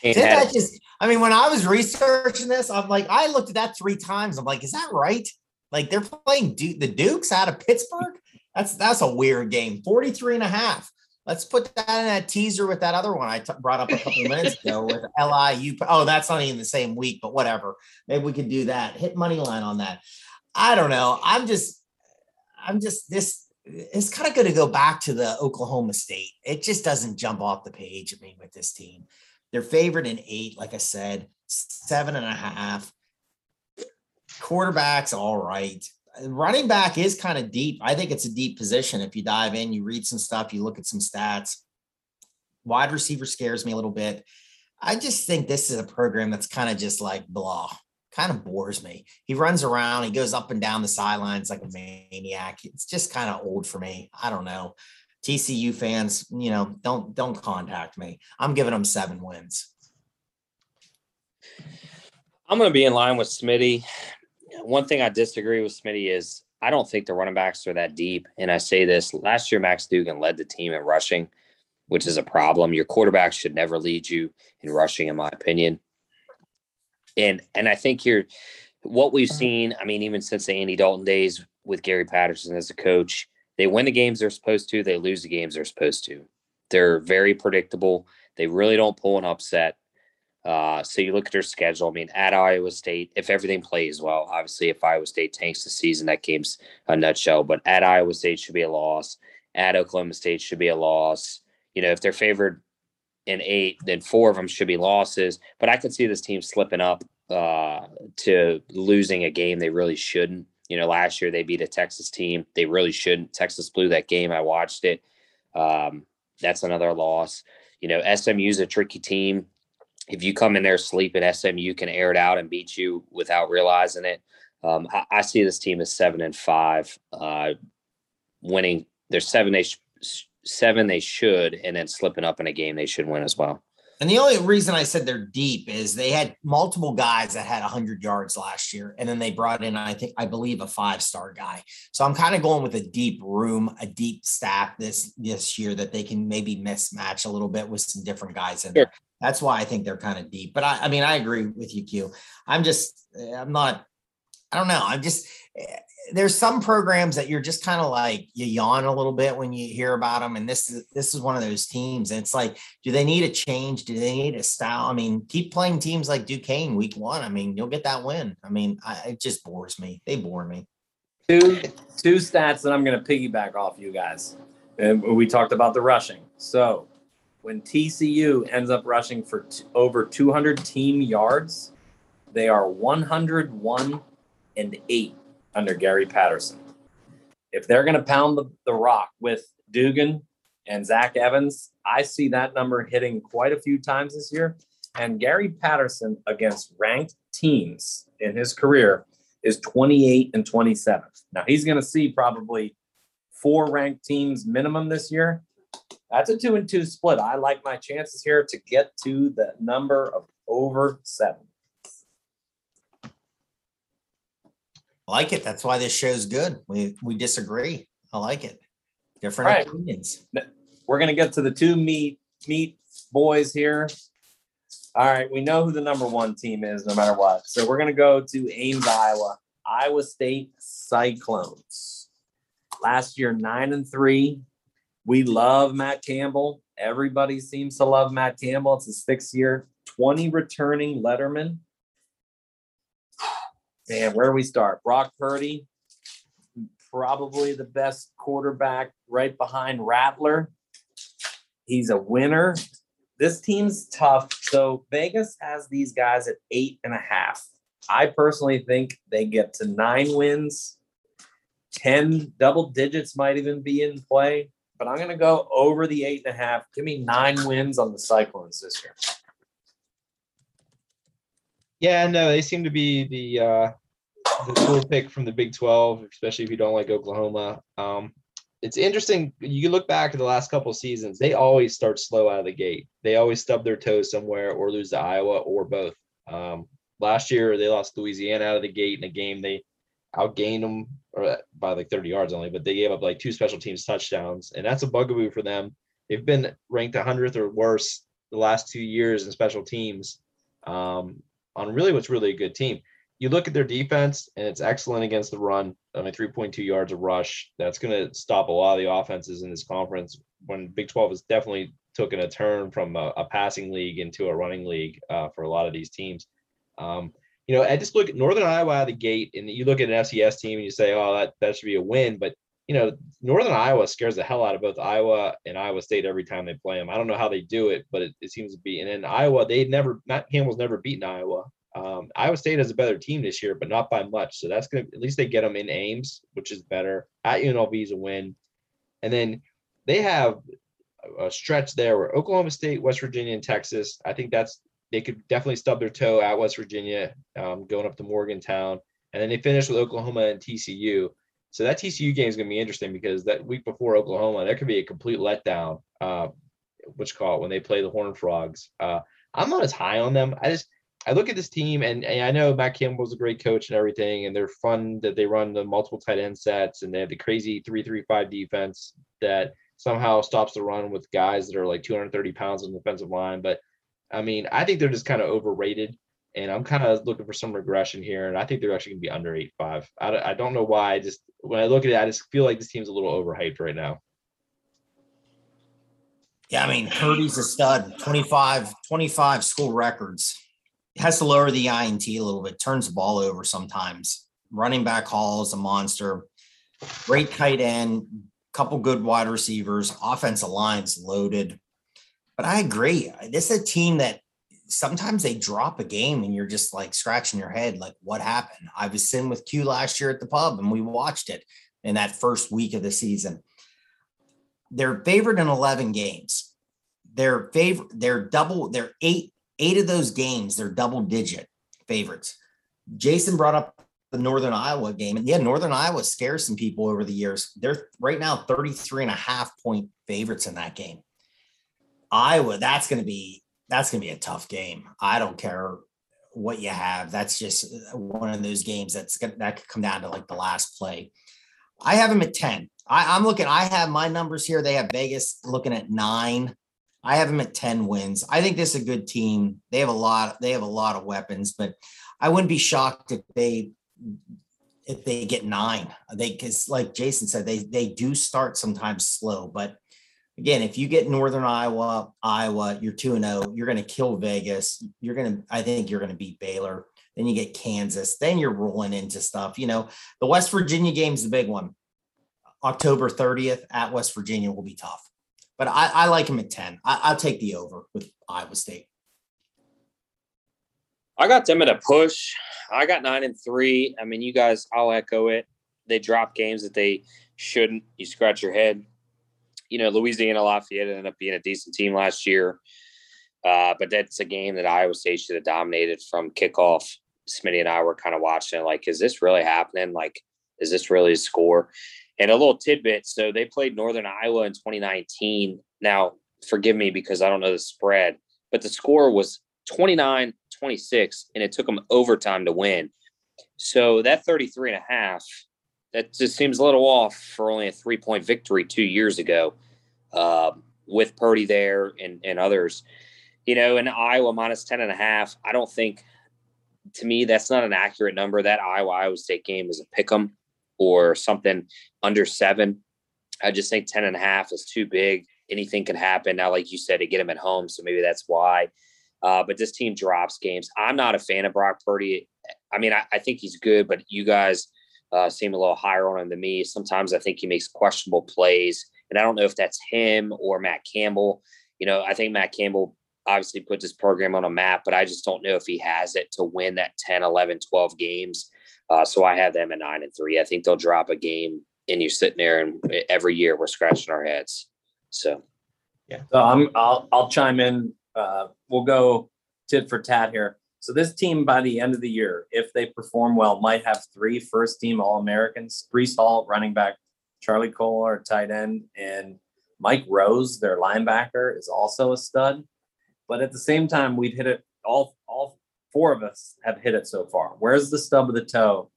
did that just I mean, when I was researching this, I'm like, I looked at that three times. I'm like, is that right? Like they're playing Duke, the Dukes out of Pittsburgh. That's that's a weird game. 43 and a half. Let's put that in that teaser with that other one I t- brought up a couple minutes ago with <laughs> LIU. Oh, that's not even the same week, but whatever. Maybe we could do that. Hit money line on that. I don't know. I'm just I'm just this. It's kind of going to go back to the Oklahoma State. It just doesn't jump off the page. I mean, with this team, they're favored in eight. Like I said, seven and a half. Quarterback's all right. Running back is kind of deep. I think it's a deep position. If you dive in, you read some stuff, you look at some stats. Wide receiver scares me a little bit. I just think this is a program that's kind of just like blah kind of bores me. He runs around, he goes up and down the sidelines like a maniac. It's just kind of old for me. I don't know. TCU fans, you know, don't don't contact me. I'm giving them seven wins. I'm going to be in line with Smitty. One thing I disagree with Smitty is I don't think the running backs are that deep. And I say this last year, Max Duggan led the team in rushing, which is a problem. Your quarterback should never lead you in rushing, in my opinion. And and I think you're what we've seen. I mean, even since the Andy Dalton days with Gary Patterson as a coach, they win the games they're supposed to, they lose the games they're supposed to. They're very predictable. They really don't pull an upset. Uh, so you look at their schedule. I mean, at Iowa State, if everything plays well, obviously, if Iowa State tanks the season, that game's a nutshell. But at Iowa State should be a loss. At Oklahoma State should be a loss. You know, if they're favored in eight, then four of them should be losses. But I could see this team slipping up uh, to losing a game they really shouldn't. You know, last year they beat a Texas team. They really shouldn't. Texas blew that game. I watched it. Um, that's another loss. You know, SMU's a tricky team if you come in there sleeping, SMU can air it out and beat you without realizing it. Um, I, I, see this team as seven and five, uh, winning. There's seven they sh- seven they should, and then slipping up in a game they should win as well. And the only reason I said they're deep is they had multiple guys that had 100 yards last year, and then they brought in, I think, I believe, a five star guy. So I'm kind of going with a deep room, a deep staff this this year that they can maybe mismatch a little bit with some different guys in there. That's why I think they're kind of deep. But I, I mean, I agree with you, Q. I'm just, eh, I'm not, I don't know. I'm just, there's some programs that you're just kind of like you yawn a little bit when you hear about them and this is this is one of those teams and it's like do they need a change? Do they need a style? I mean keep playing teams like duquesne week one i mean you'll get that win. I mean I, it just bores me. They bore me. Two two stats that i'm going to piggyback off you guys. And we talked about the rushing. So when tcu ends up rushing for t- over 200 team yards they are 101 and 8 under Gary Patterson. If they're going to pound the, the rock with Duggan and Zach Evans, I see that number hitting quite a few times this year. And Gary Patterson against ranked teams in his career is 28 and 27. Now he's going to see probably four ranked teams minimum this year. That's a two and two split. I like my chances here to get to the number of over seven. I like it. That's why this show's good. We we disagree. I like it. Different right. opinions. We're gonna get to the two meat meat boys here. All right, we know who the number one team is, no matter what. So we're gonna go to Ames, Iowa, Iowa State Cyclones. Last year, nine and three. We love Matt Campbell. Everybody seems to love Matt Campbell. It's his sixth year, 20 returning letterman, Man, where do we start? Brock Purdy, probably the best quarterback right behind Rattler. He's a winner. This team's tough. So Vegas has these guys at eight and a half. I personally think they get to nine wins. 10 double digits might even be in play, but I'm going to go over the eight and a half. Give me nine wins on the Cyclones this year. Yeah, no, they seem to be the uh, the cool pick from the Big 12, especially if you don't like Oklahoma. Um, it's interesting. You look back at the last couple seasons, they always start slow out of the gate. They always stub their toes somewhere or lose to Iowa or both. Um, last year, they lost Louisiana out of the gate in a game they outgained them or by like 30 yards only, but they gave up like two special teams touchdowns. And that's a bugaboo for them. They've been ranked 100th or worse the last two years in special teams um, on really what's really a good team. You look at their defense, and it's excellent against the run. I mean, 3.2 yards of rush. That's going to stop a lot of the offenses in this conference. When Big 12 has definitely taken a turn from a, a passing league into a running league uh, for a lot of these teams. Um, you know, I just look at Northern Iowa out of the gate, and you look at an FCS team, and you say, "Oh, that that should be a win." But you know, Northern Iowa scares the hell out of both Iowa and Iowa State every time they play them. I don't know how they do it, but it, it seems to be. And then Iowa, they never, Matt Campbell's never beaten Iowa. Um, Iowa State has a better team this year, but not by much. So that's going to, at least they get them in Ames, which is better. At UNLV is a win. And then they have a stretch there where Oklahoma State, West Virginia, and Texas, I think that's they could definitely stub their toe at West Virginia, um, going up to Morgantown, and then they finish with Oklahoma and TCU. So that TCU game is going to be interesting because that week before Oklahoma, there could be a complete letdown. Uh, which call it when they play the Horned Frogs. Uh, I'm not as high on them. I just I look at this team and, and I know Matt Campbell's a great coach and everything, and they're fun that they run the multiple tight end sets and they have the crazy three three five defense that somehow stops the run with guys that are like 230 pounds on the defensive line. But I mean, I think they're just kind of overrated. And I'm kind of looking for some regression here, and I think they're actually going to be under eight five. I, I don't know why. I just when I look at it, I just feel like this team's a little overhyped right now. Yeah, I mean, Purdy's a stud, 25, 25 school records. Has to lower the INT a little bit, turns the ball over sometimes. Running back Hall is a monster. Great tight end, couple good wide receivers, offensive lines loaded. But I agree. This is a team that sometimes they drop a game and you're just like scratching your head, like, what happened? I was sitting with Q last year at the pub and we watched it in that first week of the season they're favored in 11 games. They're favor they're double, they're eight, eight of those games, they're double digit favorites. Jason brought up the Northern Iowa game. And yeah, Northern Iowa scares some people over the years. They're right now 33 and a half point favorites in that game. Iowa, that's going to be that's going to be a tough game. I don't care what you have. That's just uh, one of those games that's gonna, that could come down to like the last play. I have them at 10. I, I'm looking, I have my numbers here. They have Vegas looking at nine. I have them at 10 wins. I think this is a good team. They have a lot, they have a lot of weapons, but I wouldn't be shocked if they if they get nine. They because like Jason said, they they do start sometimes slow, but again, if you get Northern Iowa, Iowa, you're 2 0, you're going to kill Vegas. You're going to, I think you're going to beat Baylor. Then you get Kansas. Then you're rolling into stuff. You know, the West Virginia game is the big one. October 30th at West Virginia will be tough. But I, I like him at 10. I, will take the over with Iowa State. I got them at a push. I got nine and three. I mean, you guys, I'll echo it. They drop games that they shouldn't. You scratch your head. You know, Louisiana Lafayette ended up being a decent team last year. Uh, but that's a game that Iowa State should have dominated from kickoff. Smitty and I were kind of watching it like, is this really happening? Like, is this really a score? And a little tidbit. So they played Northern Iowa in 2019. Now, forgive me because I don't know the spread, but the score was 29 26, and it took them overtime to win. So that 33 and a half, that just seems a little off for only a three point victory two years ago uh, with Purdy there and, and others. You know, in Iowa minus 10 and a half, I don't think to me that's not an accurate number. That Iowa Iowa State game is a pick 'em or something under seven. I just think 10 and a half is too big. Anything can happen. Now, like you said, to get him at home. So maybe that's why. Uh, but this team drops games. I'm not a fan of Brock Purdy. I mean, I, I think he's good, but you guys uh, seem a little higher on him than me. Sometimes I think he makes questionable plays. And I don't know if that's him or Matt Campbell. You know, I think Matt Campbell obviously put this program on a map, but I just don't know if he has it to win that 10, 11, 12 games. Uh, so I have them at nine and three. I think they'll drop a game, and you're sitting there, and every year we're scratching our heads. So, yeah. So I'm I'll I'll chime in. Uh, we'll go tit for tat here. So this team, by the end of the year, if they perform well, might have three first team All Americans: Breece Hall, running back, Charlie Kolar, tight end, and Mike Rose, their linebacker, is also a stud. But at the same time, we'd hit it all all four of us have hit it so far. Where's the stub of the toe?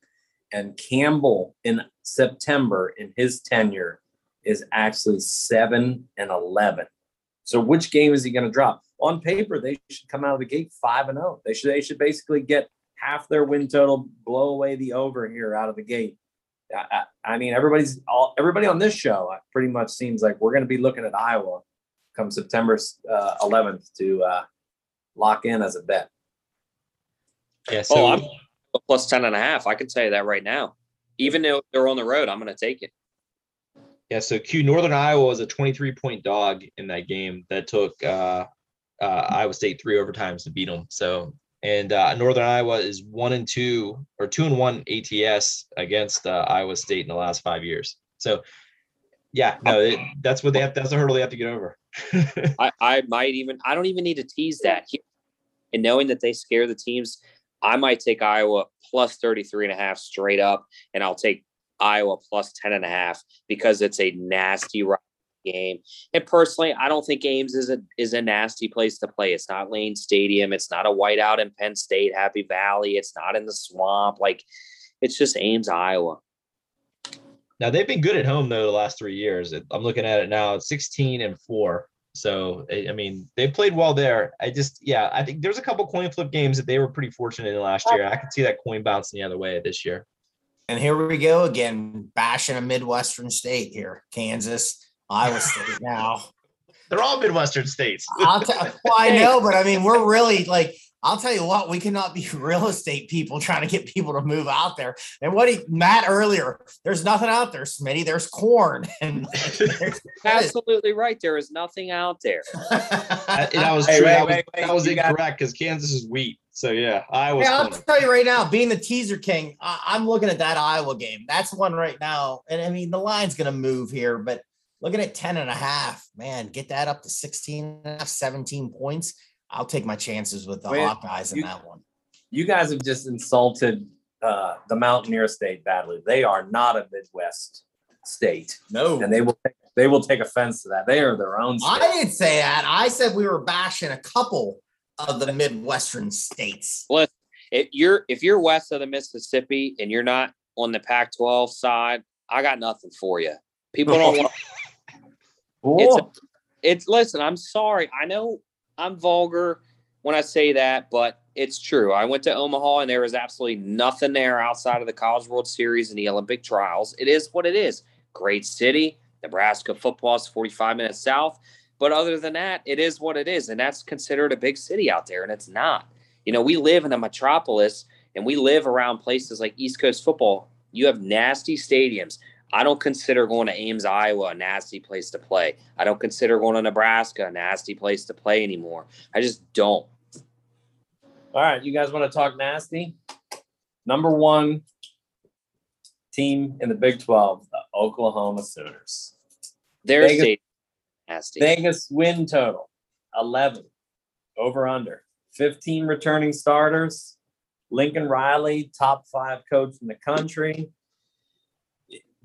And Campbell in September in his tenure is actually seven and 11. So which game is he going to drop? On paper, they should come out of the gate five and zero. Oh. They should they should basically get half their win total, blow away the over here out of the gate. I, I mean, everybody's all everybody on this show uh, pretty much seems like we're going to be looking at Iowa come September uh, 11th to uh, lock in as a bet. Yeah. So oh, I'm plus 10 and a half. I can tell you that right now. Even though they're on the road, I'm going to take it. Yeah. So Q Northern Iowa was a 23 point dog in that game that took uh, uh, Iowa State three overtimes to beat them. So, and uh, Northern Iowa is one and two or two and one ATS against uh, Iowa State in the last five years. So, yeah, no, it, that's what they have. That's a hurdle they have to get over. <laughs> I, I might even. I don't even need to tease that. And knowing that they scare the teams, I might take Iowa plus 33 and a half straight up, and I'll take Iowa plus 10 and a half because it's a nasty game. And personally, I don't think Ames is a is a nasty place to play. It's not Lane Stadium. It's not a whiteout in Penn State, Happy Valley. It's not in the swamp. Like it's just Ames, Iowa. Now they've been good at home though the last three years. I'm looking at it now. 16 and four. So I mean they played well there. I just yeah I think there's a couple coin flip games that they were pretty fortunate in last year. I could see that coin bouncing the other way this year. And here we go again, bashing a Midwestern state here, Kansas, Iowa State. Now <laughs> they're all Midwestern states. <laughs> I'll tell. Well, I know, but I mean, we're really like I'll tell you what, we cannot be <laughs> real estate people trying to get people to move out there. And what he Matt earlier, there's nothing out there, Smitty. There's corn. And there's, absolutely right. There is nothing out there. that, that was hey, true. Wait, that was, wait, wait, that was incorrect because Kansas is wheat. So yeah, Iowa. Yeah, I'll tell you right now, being the teaser king, I, am looking at that Iowa game. That's one right now. And I mean, the line's gonna move here, but looking at 10 and a half, man, get that up to 16 and a half, 17 points I'll take my chances with the Wait, Hawkeyes in you, that one. You guys have just insulted uh, the Mountaineer State badly. They are not a Midwest state. No, and they will take, they will take offense to that. They are their own. State. I didn't say that. I said we were bashing a couple of the Midwestern states. Well, if you're if you're west of the Mississippi and you're not on the Pac-12 side, I got nothing for you. People don't <laughs> want. It's, it's listen. I'm sorry. I know I'm vulgar when I say that, but it's true. I went to Omaha and there was absolutely nothing there outside of the College World Series and the Olympic trials. It is what it is. Great city. Nebraska football is 45 minutes south. But other than that, it is what it is. And that's considered a big city out there. And it's not. You know, we live in a metropolis and we live around places like East Coast football. You have nasty stadiums. I don't consider going to Ames, Iowa a nasty place to play. I don't consider going to Nebraska a nasty place to play anymore. I just don't. All right, you guys want to talk nasty? Number one team in the Big 12, the Oklahoma Sooners. Their Vegas, nasty. Vegas win total 11 over under 15 returning starters. Lincoln Riley, top five coach in the country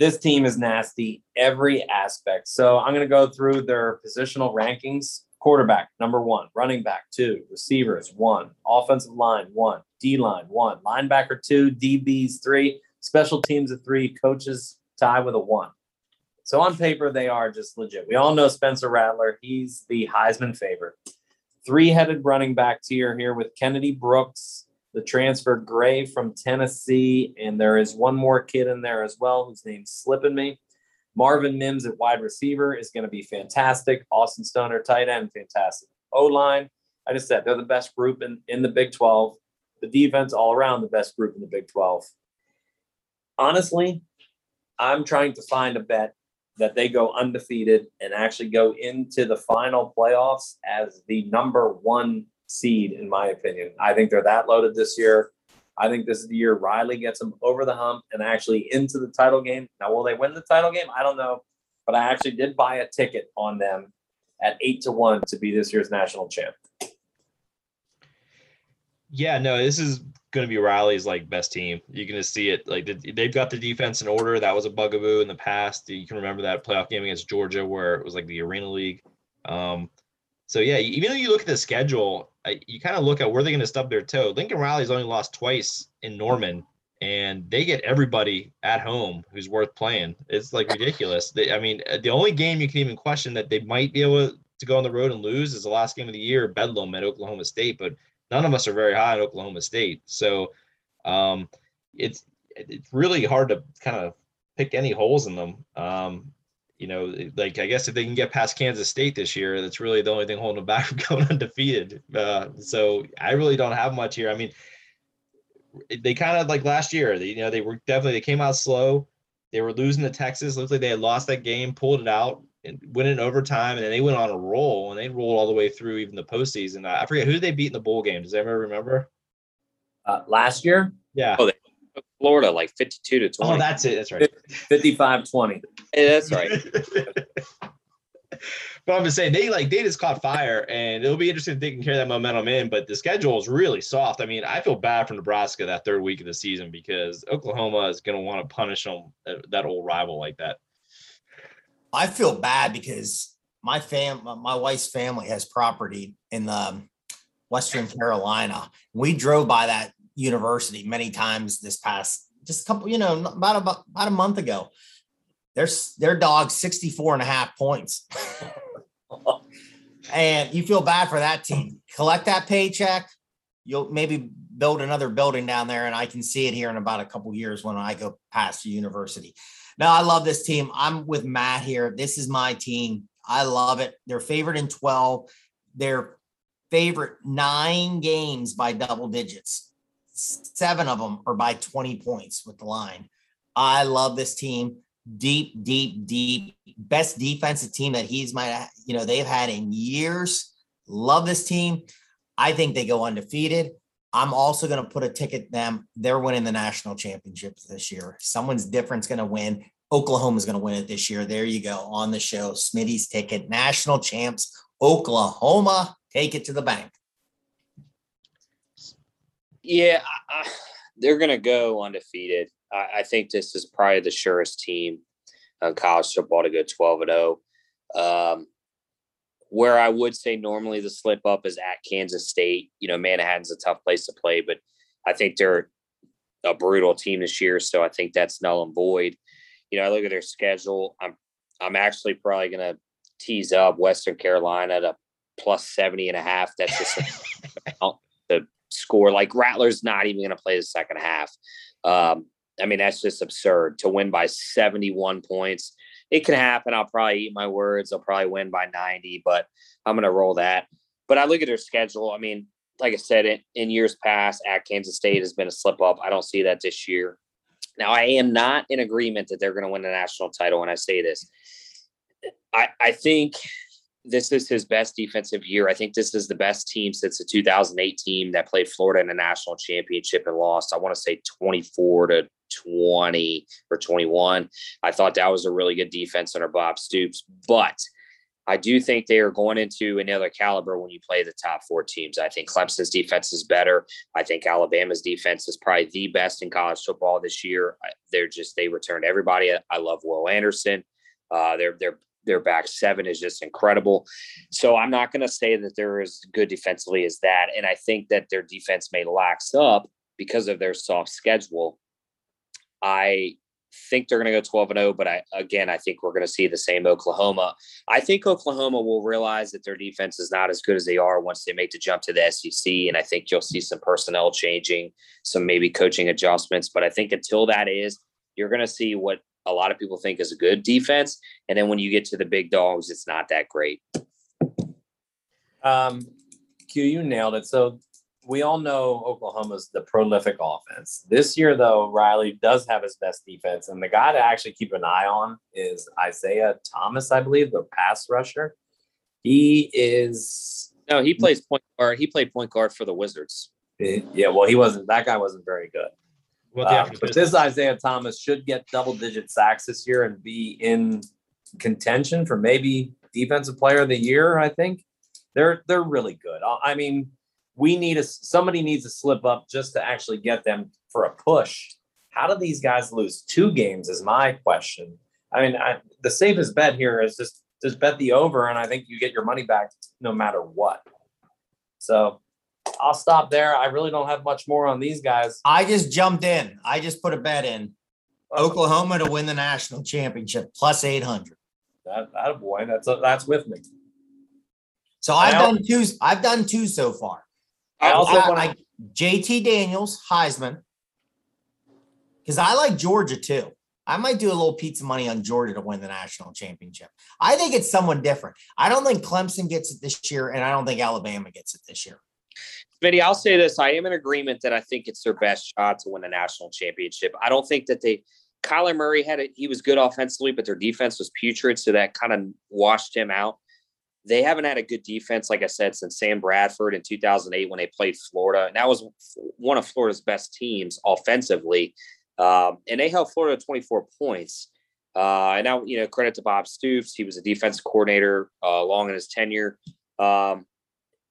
this team is nasty every aspect. So I'm going to go through their positional rankings. Quarterback, number one. Running back, two. Receivers, one. Offensive line, one. D line, one. Linebacker, two. DBs, three. Special teams, a three. Coaches, tie with a one. So on paper, they are just legit. We all know Spencer Rattler. He's the Heisman favorite. Three headed running back tier here with Kennedy Brooks, the transfer Gray from Tennessee, and there is one more kid in there as well whose name's slipping me. Marvin Mims at wide receiver is going to be fantastic. Austin Stogner, tight end, fantastic. O line, I just said they're the best group in, in the Big 12. The defense, all around, the best group in the Big 12. Honestly, I'm trying to find a bet that they go undefeated and actually go into the final playoffs as the number one seed, in my opinion. I think they're that loaded this year. I think this is the year Riley gets them over the hump and actually into the title game. Now, will they win the title game? I don't know, but I actually did buy a ticket on them at eight to one to be this year's national champ. Yeah, no, this is going to be Riley's like best team. You're going to see it. Like they've got the defense in order. That was a bugaboo in the past. You can remember that playoff game against Georgia where it was like the Arena League. Um, so yeah, even though you look at the schedule, you kind of look at where they're going to stub their toe. Lincoln Riley's only lost twice in Norman, and they get everybody at home who's worth playing. It's like <laughs> ridiculous. They, I mean, uh, the only game you can even question that they might be able to go on the road and lose is the last game of the year, Bedlam at Oklahoma State. But none of us are very high at Oklahoma State, so um, it's it's really hard to kind of pick any holes in them. Um, you know, like I guess if they can get past Kansas State this year, that's really the only thing holding them back <laughs> from going undefeated. Uh, so I really don't have much here. I mean, they kind of like last year, they, you know, they were definitely they came out slow. They were losing to Texas. Looks like they had lost that game, pulled it out, and went in overtime, and then they went on a roll, and they rolled all the way through even the postseason. I forget who they beat in the bowl game. Does anybody remember? Uh, last year? Yeah. Oh, they Florida like 52 to 20. Oh, that's it. That's right. 55 20. Yeah, that's right. <laughs> but I'm just saying they like they just caught fire, and it'll be interesting if they can carry that momentum in. But the schedule is really soft. I mean, I feel bad for Nebraska that third week of the season because Oklahoma is going to want to punish them uh, that old rival like that. I feel bad because my fam, my wife's family has property in the Western Carolina. We drove by that university many times this past just a couple, you know, about about, about a month ago. There's their dog 64 and a half points. <laughs> and you feel bad for that team. Collect that paycheck. You'll maybe build another building down there, and I can see it here in about a couple years when I go past the university. Now, I love this team. I'm with Matt here. This is my team. I love it. They're favored in 12. They're favorite nine games by double digits. Seven of them are by 20 points with the line. I love this team. Deep, deep, deep. Best defensive team that he's might, you know, they've had in years. Love this team. I think they go undefeated. I'm also going to put a ticket them. They're winning the national championships this year. Someone's different's going to win. Oklahoma's going to win it this year. There you go on the show. Smitty's ticket, national champs, Oklahoma. Take it to the bank. Yeah, I, they're going to go undefeated. I, I, think this is probably the surest team on college football to go 12 and 0. Um, where I would say normally the slip up is at Kansas State. You know, Manhattan's a tough place to play, but I think they're a brutal team this year. So I think that's null and void. You know, I look at their schedule. I'm I'm actually probably gonna tease up Western Carolina to plus 70 and a half. That's just <laughs> the score. Like Rattler's not even gonna play the second half. Um, I mean, that's just absurd to win by 71 points it can happen. I'll probably eat my words. I'll probably win by 90, but I'm going to roll that. But I look at their schedule. I mean, like I said, in, in years past, at Kansas State has been a slip up. I don't see that this year. Now, I am not in agreement that they're going to win the national title when I say this. I, I think this is his best defensive year. I think this is the best team since the 2008 team that played Florida in the national championship and lost. I want to say 24 to 20 or 21. I thought that was a really good defense under Bob Stoops, but I do think they are going into another caliber when you play the top four teams. I think Clemson's defense is better. I think Alabama's defense is probably the best in college football this year. They're just they returned everybody. I love Will Anderson. Uh, they're they're their back seven is just incredible. So I'm not going to say that they're as good defensively as that. And I think that their defense may lax up because of their soft schedule. I think they're going to go 12 and 0, but I again I think we're going to see the same Oklahoma. I think Oklahoma will realize that their defense is not as good as they are once they make the jump to the SEC and I think you'll see some personnel changing, some maybe coaching adjustments, but I think until that is you're going to see what a lot of people think is a good defense and then when you get to the big dogs it's not that great. Um Q you nailed it. So we all know Oklahoma's the prolific offense. This year, though, Riley does have his best defense, and the guy to actually keep an eye on is Isaiah Thomas, I believe, the pass rusher. He is no, he plays point guard. He played point guard for the Wizards. Yeah, well, he wasn't. That guy wasn't very good. Well, uh, but this Isaiah Thomas should get double-digit sacks this year and be in contention for maybe defensive player of the year. I think they're they're really good. I mean we need a somebody needs to slip up just to actually get them for a push. How do these guys lose two games? Is my question. I mean, I, the safest bet here is just just bet the over, and I think you get your money back no matter what. So I'll stop there. I really don't have much more on these guys. I just jumped in. I just put a bet in. Oklahoma to win the national championship plus 800. That, that boy, that's that's with me. So I've done two. I've done two so far. I also I, want to JT Daniels, Heisman, because I like Georgia too. I might do a little pizza money on Georgia to win the national championship. I think it's someone different. I don't think Clemson gets it this year, and I don't think Alabama gets it this year. Smitty, I'll say this. I am in agreement that I think it's their best shot to win a national championship. I don't think that they Kyler Murray had it, he was good offensively, but their defense was putrid, so that kind of washed him out they haven't had a good defense, like I said, since Sam Bradford in 2008 when they played Florida. And that was one of Florida's best teams offensively. Um, and they held Florida 24 points. Uh, and now, you know, credit to Bob Stoops. He was a defensive coordinator uh, long in his tenure. Um,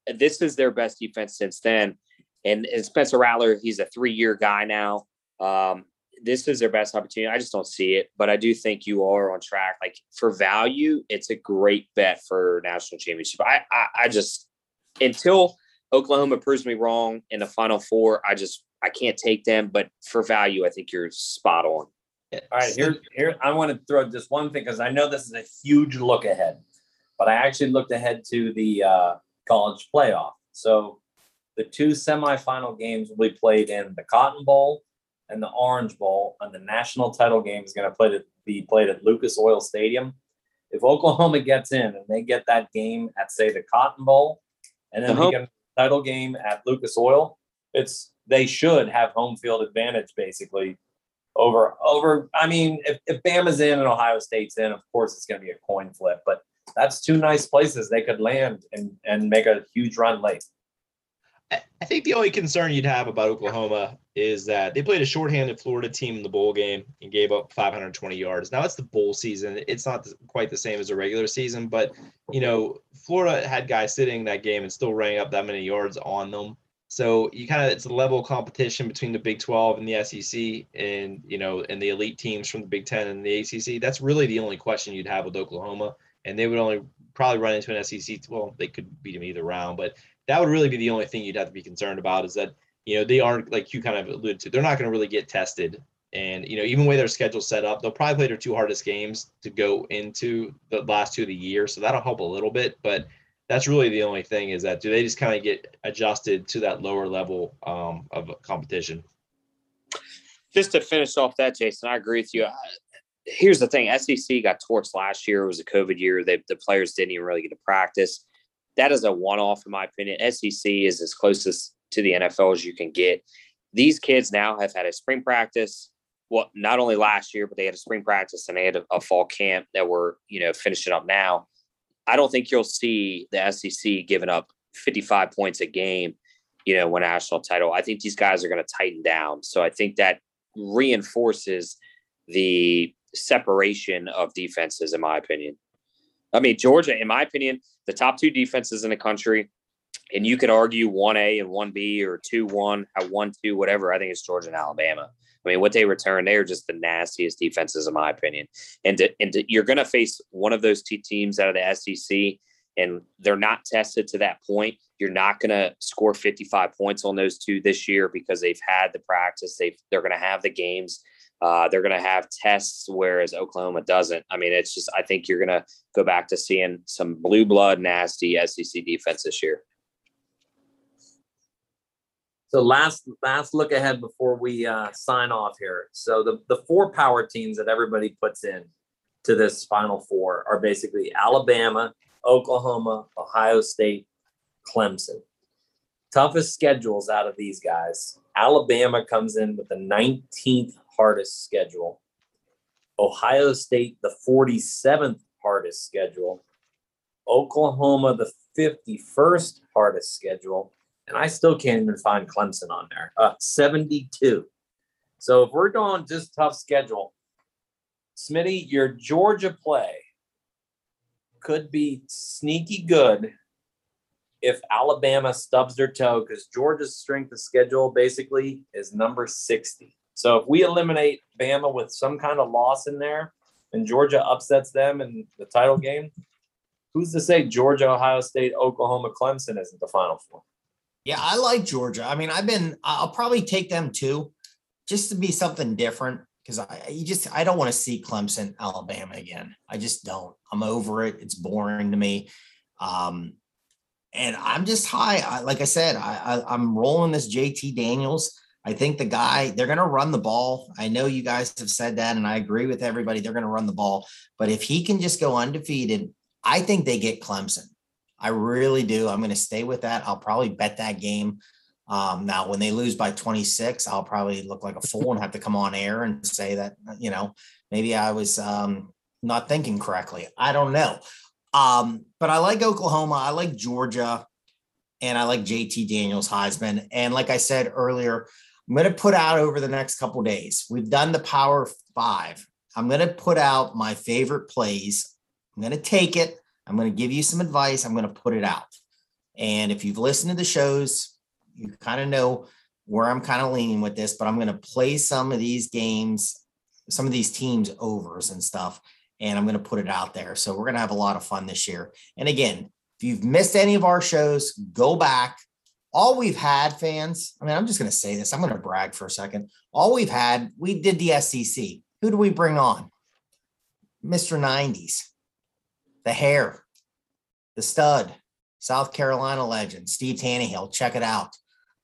this is their best defense since then. And, and Spencer Rattler, he's a three year guy now. Um, this is their best opportunity. I just don't see it, but I do think you are on track. Like for value, it's a great bet for national championship. I, I, I just until Oklahoma proves me wrong in the final four, I just I can't take them. But for value, I think you're spot on. All right, here, here, I want to throw just one thing because I know this is a huge look ahead, but I actually looked ahead to the uh, college playoff. So the two semifinal games will be played in the Cotton Bowl and the Orange Bowl, and the national title game is going to play to be played at Lucas Oil Stadium. If Oklahoma gets in and they get that game at say the Cotton Bowl, and then Uh-huh. they get a title game at Lucas Oil, it's they should have home field advantage basically over over. I mean, if, if Bama's in and Ohio State's in, of course it's going to be a coin flip. But that's two nice places they could land and and make a huge run late. I think the only concern you'd have about Oklahoma is that they played a shorthanded Florida team in the bowl game and gave up 520 yards. Now it's the bowl season; it's not quite the same as a regular season, but you know, Florida had guys sitting that game and still running up that many yards on them. So you kind of it's a level of competition between the Big 12 and the SEC, and you know, and the elite teams from the Big 10 and the ACC. That's really the only question you'd have with Oklahoma, and they would only probably run into an SEC. Well, they could beat them either round, but that would really be the only thing you'd have to be concerned about is that you know they aren't like you kind of alluded to they're not going to really get tested and you know even the way their schedule's set up they'll probably play their two hardest games to go into the last two of the year so that'll help a little bit but that's really the only thing is that do they just kind of get adjusted to that lower level um, of competition just to finish off that, Jason, I agree with you. Here's the thing: SEC got torched last year. It was a COVID year. They, the players didn't even really get to practice. That is a one-off, in my opinion. SEC is as closest to the NFL as you can get. These kids now have had a spring practice. Well, not only last year, but they had a spring practice and they had a, a fall camp that we're you know finishing up now. I don't think you'll see the SEC giving up 55 points a game, you know, when national title. I think these guys are going to tighten down. So I think that reinforces the separation of defenses, in my opinion. I mean, Georgia, in my opinion, the top two defenses in the country, and you could argue one A and one B or two one, uh, one two, whatever. I think it's Georgia and Alabama. I mean, what they return, they are just the nastiest defenses, in my opinion. And to, and to, you're going to face one of those two teams out of the SEC, and they're not tested to that point. You're not going to score 55 points on those two this year because they've had the practice. They've they're going to have the games. Uh, they're going to have tests, whereas Oklahoma doesn't. I mean, it's just I think you're going to go back to seeing some blue blood, nasty SEC defense this year. So last last look ahead before we uh, sign off here. So the the four power teams that everybody puts in to this Final Four are basically Alabama, Oklahoma, Ohio State, Clemson. Toughest schedules out of these guys. Alabama comes in with the 19th hardest schedule. Ohio State, the 47th hardest schedule. Oklahoma, the 51st hardest schedule. And I still can't even find Clemson on there. Uh, 72. So if we're going just tough schedule, Smitty, your Georgia play could be sneaky good if Alabama stubs their toe because Georgia's strength of schedule basically is number 60. So if we eliminate Bama with some kind of loss in there and Georgia upsets them in the title game, who's to say Georgia, Ohio State, Oklahoma, Clemson isn't the final four? Yeah, I like Georgia. I mean, I've been. I'll probably take them too, just to be something different. Because I, you just, I don't want to see Clemson, Alabama again. I just don't. I'm over it. It's boring to me. Um, and I'm just high. I, like I said, I, I, I'm rolling this JT Daniels. I think the guy, they're going to run the ball. I know you guys have said that, and I agree with everybody. They're going to run the ball. But if he can just go undefeated, I think they get Clemson. I really do. I'm going to stay with that. I'll probably bet that game. Um, now, when they lose by 26, I'll probably look like a fool and have to come on air and say that, you know, maybe I was um, not thinking correctly. I don't know. Um, but I like Oklahoma. I like Georgia. And I like JT Daniels Heisman. And like I said earlier, I'm going to put out over the next couple days. We've done the Power Five. I'm going to put out my favorite plays. I'm going to take it. I'm going to give you some advice. I'm going to put it out. And if you've listened to the shows, you kind of know where I'm kind of leaning with this, but I'm going to play some of these games, some of these teams overs and stuff, and I'm going to put it out there. So we're going to have a lot of fun this year. And again, if you've missed any of our shows, go back. All we've had, fans, I mean, I'm just going to say this. I'm going to brag for a second. All we've had, we did the SEC. Who do we bring on? Mr. 90s, the hair, the stud, South Carolina legend, Steve Taneyhill. Check it out.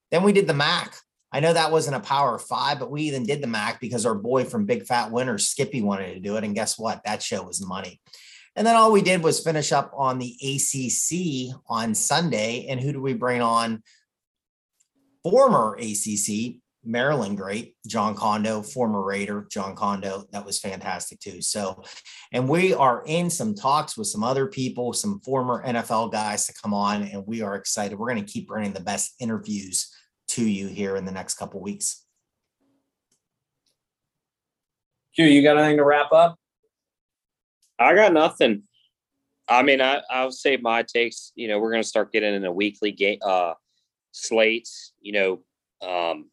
Then we did the MAC. I know that wasn't a power five, but we even did the MAC because our boy from Big Fat Winners, Skippy, wanted to do it. And guess what? That show was money. And then all we did was finish up on the ACC on Sunday. And who do we bring on? Former ACC Maryland great, Jon Condo, former Raider, Jon Condo. That was fantastic too. So, and we are in some talks with some other people, some former NFL guys to come on, and we are excited. We're going to keep bringing the best interviews to you here in the next couple weeks. Q, you got anything to wrap up? I got nothing. I mean, I I'll say my takes. You know, we're going to start getting in a weekly game uh slates. You know, um,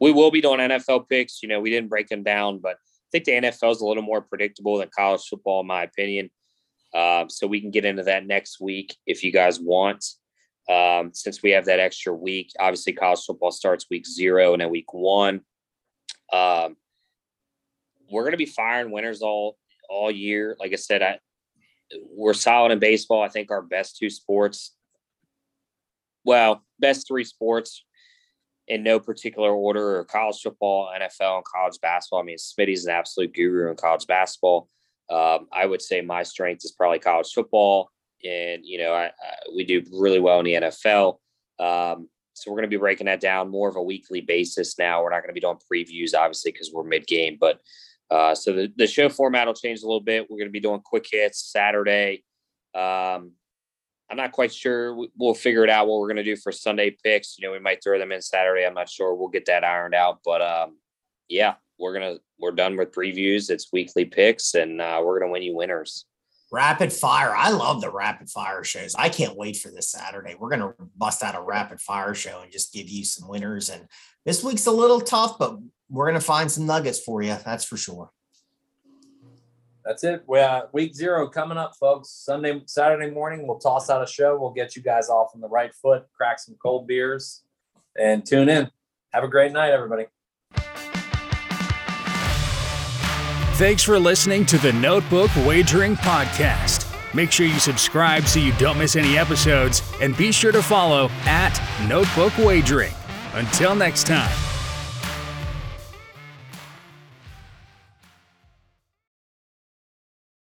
we will be doing NFL picks. You know, we didn't break them down, but I think the NFL is a little more predictable than college football, in my opinion. Um, so we can get into that next week if you guys want. Um, since we have that extra week, obviously college football starts week zero and then week one. Um, we're going to be firing winners all all year. Like I said, I we're solid in baseball. I think our best two sports, well, best three sports in no particular order or college football, NFL, and college basketball. I mean, Smitty's an absolute guru in college basketball. Um, I would say my strength is probably college football. And, you know, I, I, we do really well in the NFL. Um, so we're going to be breaking that down more of a weekly basis now. We're not going to be doing previews, obviously, because we're mid game. But uh, so the, the show format will change a little bit. We're going to be doing quick hits Saturday. Um, I'm not quite sure. We'll figure it out what we're going to do for Sunday picks. You know, we might throw them in Saturday. I'm not sure. We'll get that ironed out. But um, yeah, we're gonna we're done with previews. It's weekly picks, and uh, we're gonna win you winners. Rapid fire. I love the rapid fire shows. I can't wait for this Saturday. We're gonna bust out a rapid fire show and just give you some winners. And this week's a little tough, but we're gonna find some nuggets for you. That's for sure. That's it. We uh, week zero coming up, folks. Sunday, Saturday morning, we'll toss out a show. We'll get you guys off on the right foot, crack some cold beers, and tune in. Have a great night, everybody. Thanks for listening to the Notebook Wagering Podcast. Make sure you subscribe so you don't miss any episodes, and be sure to follow at Notebook Wagering. Until next time.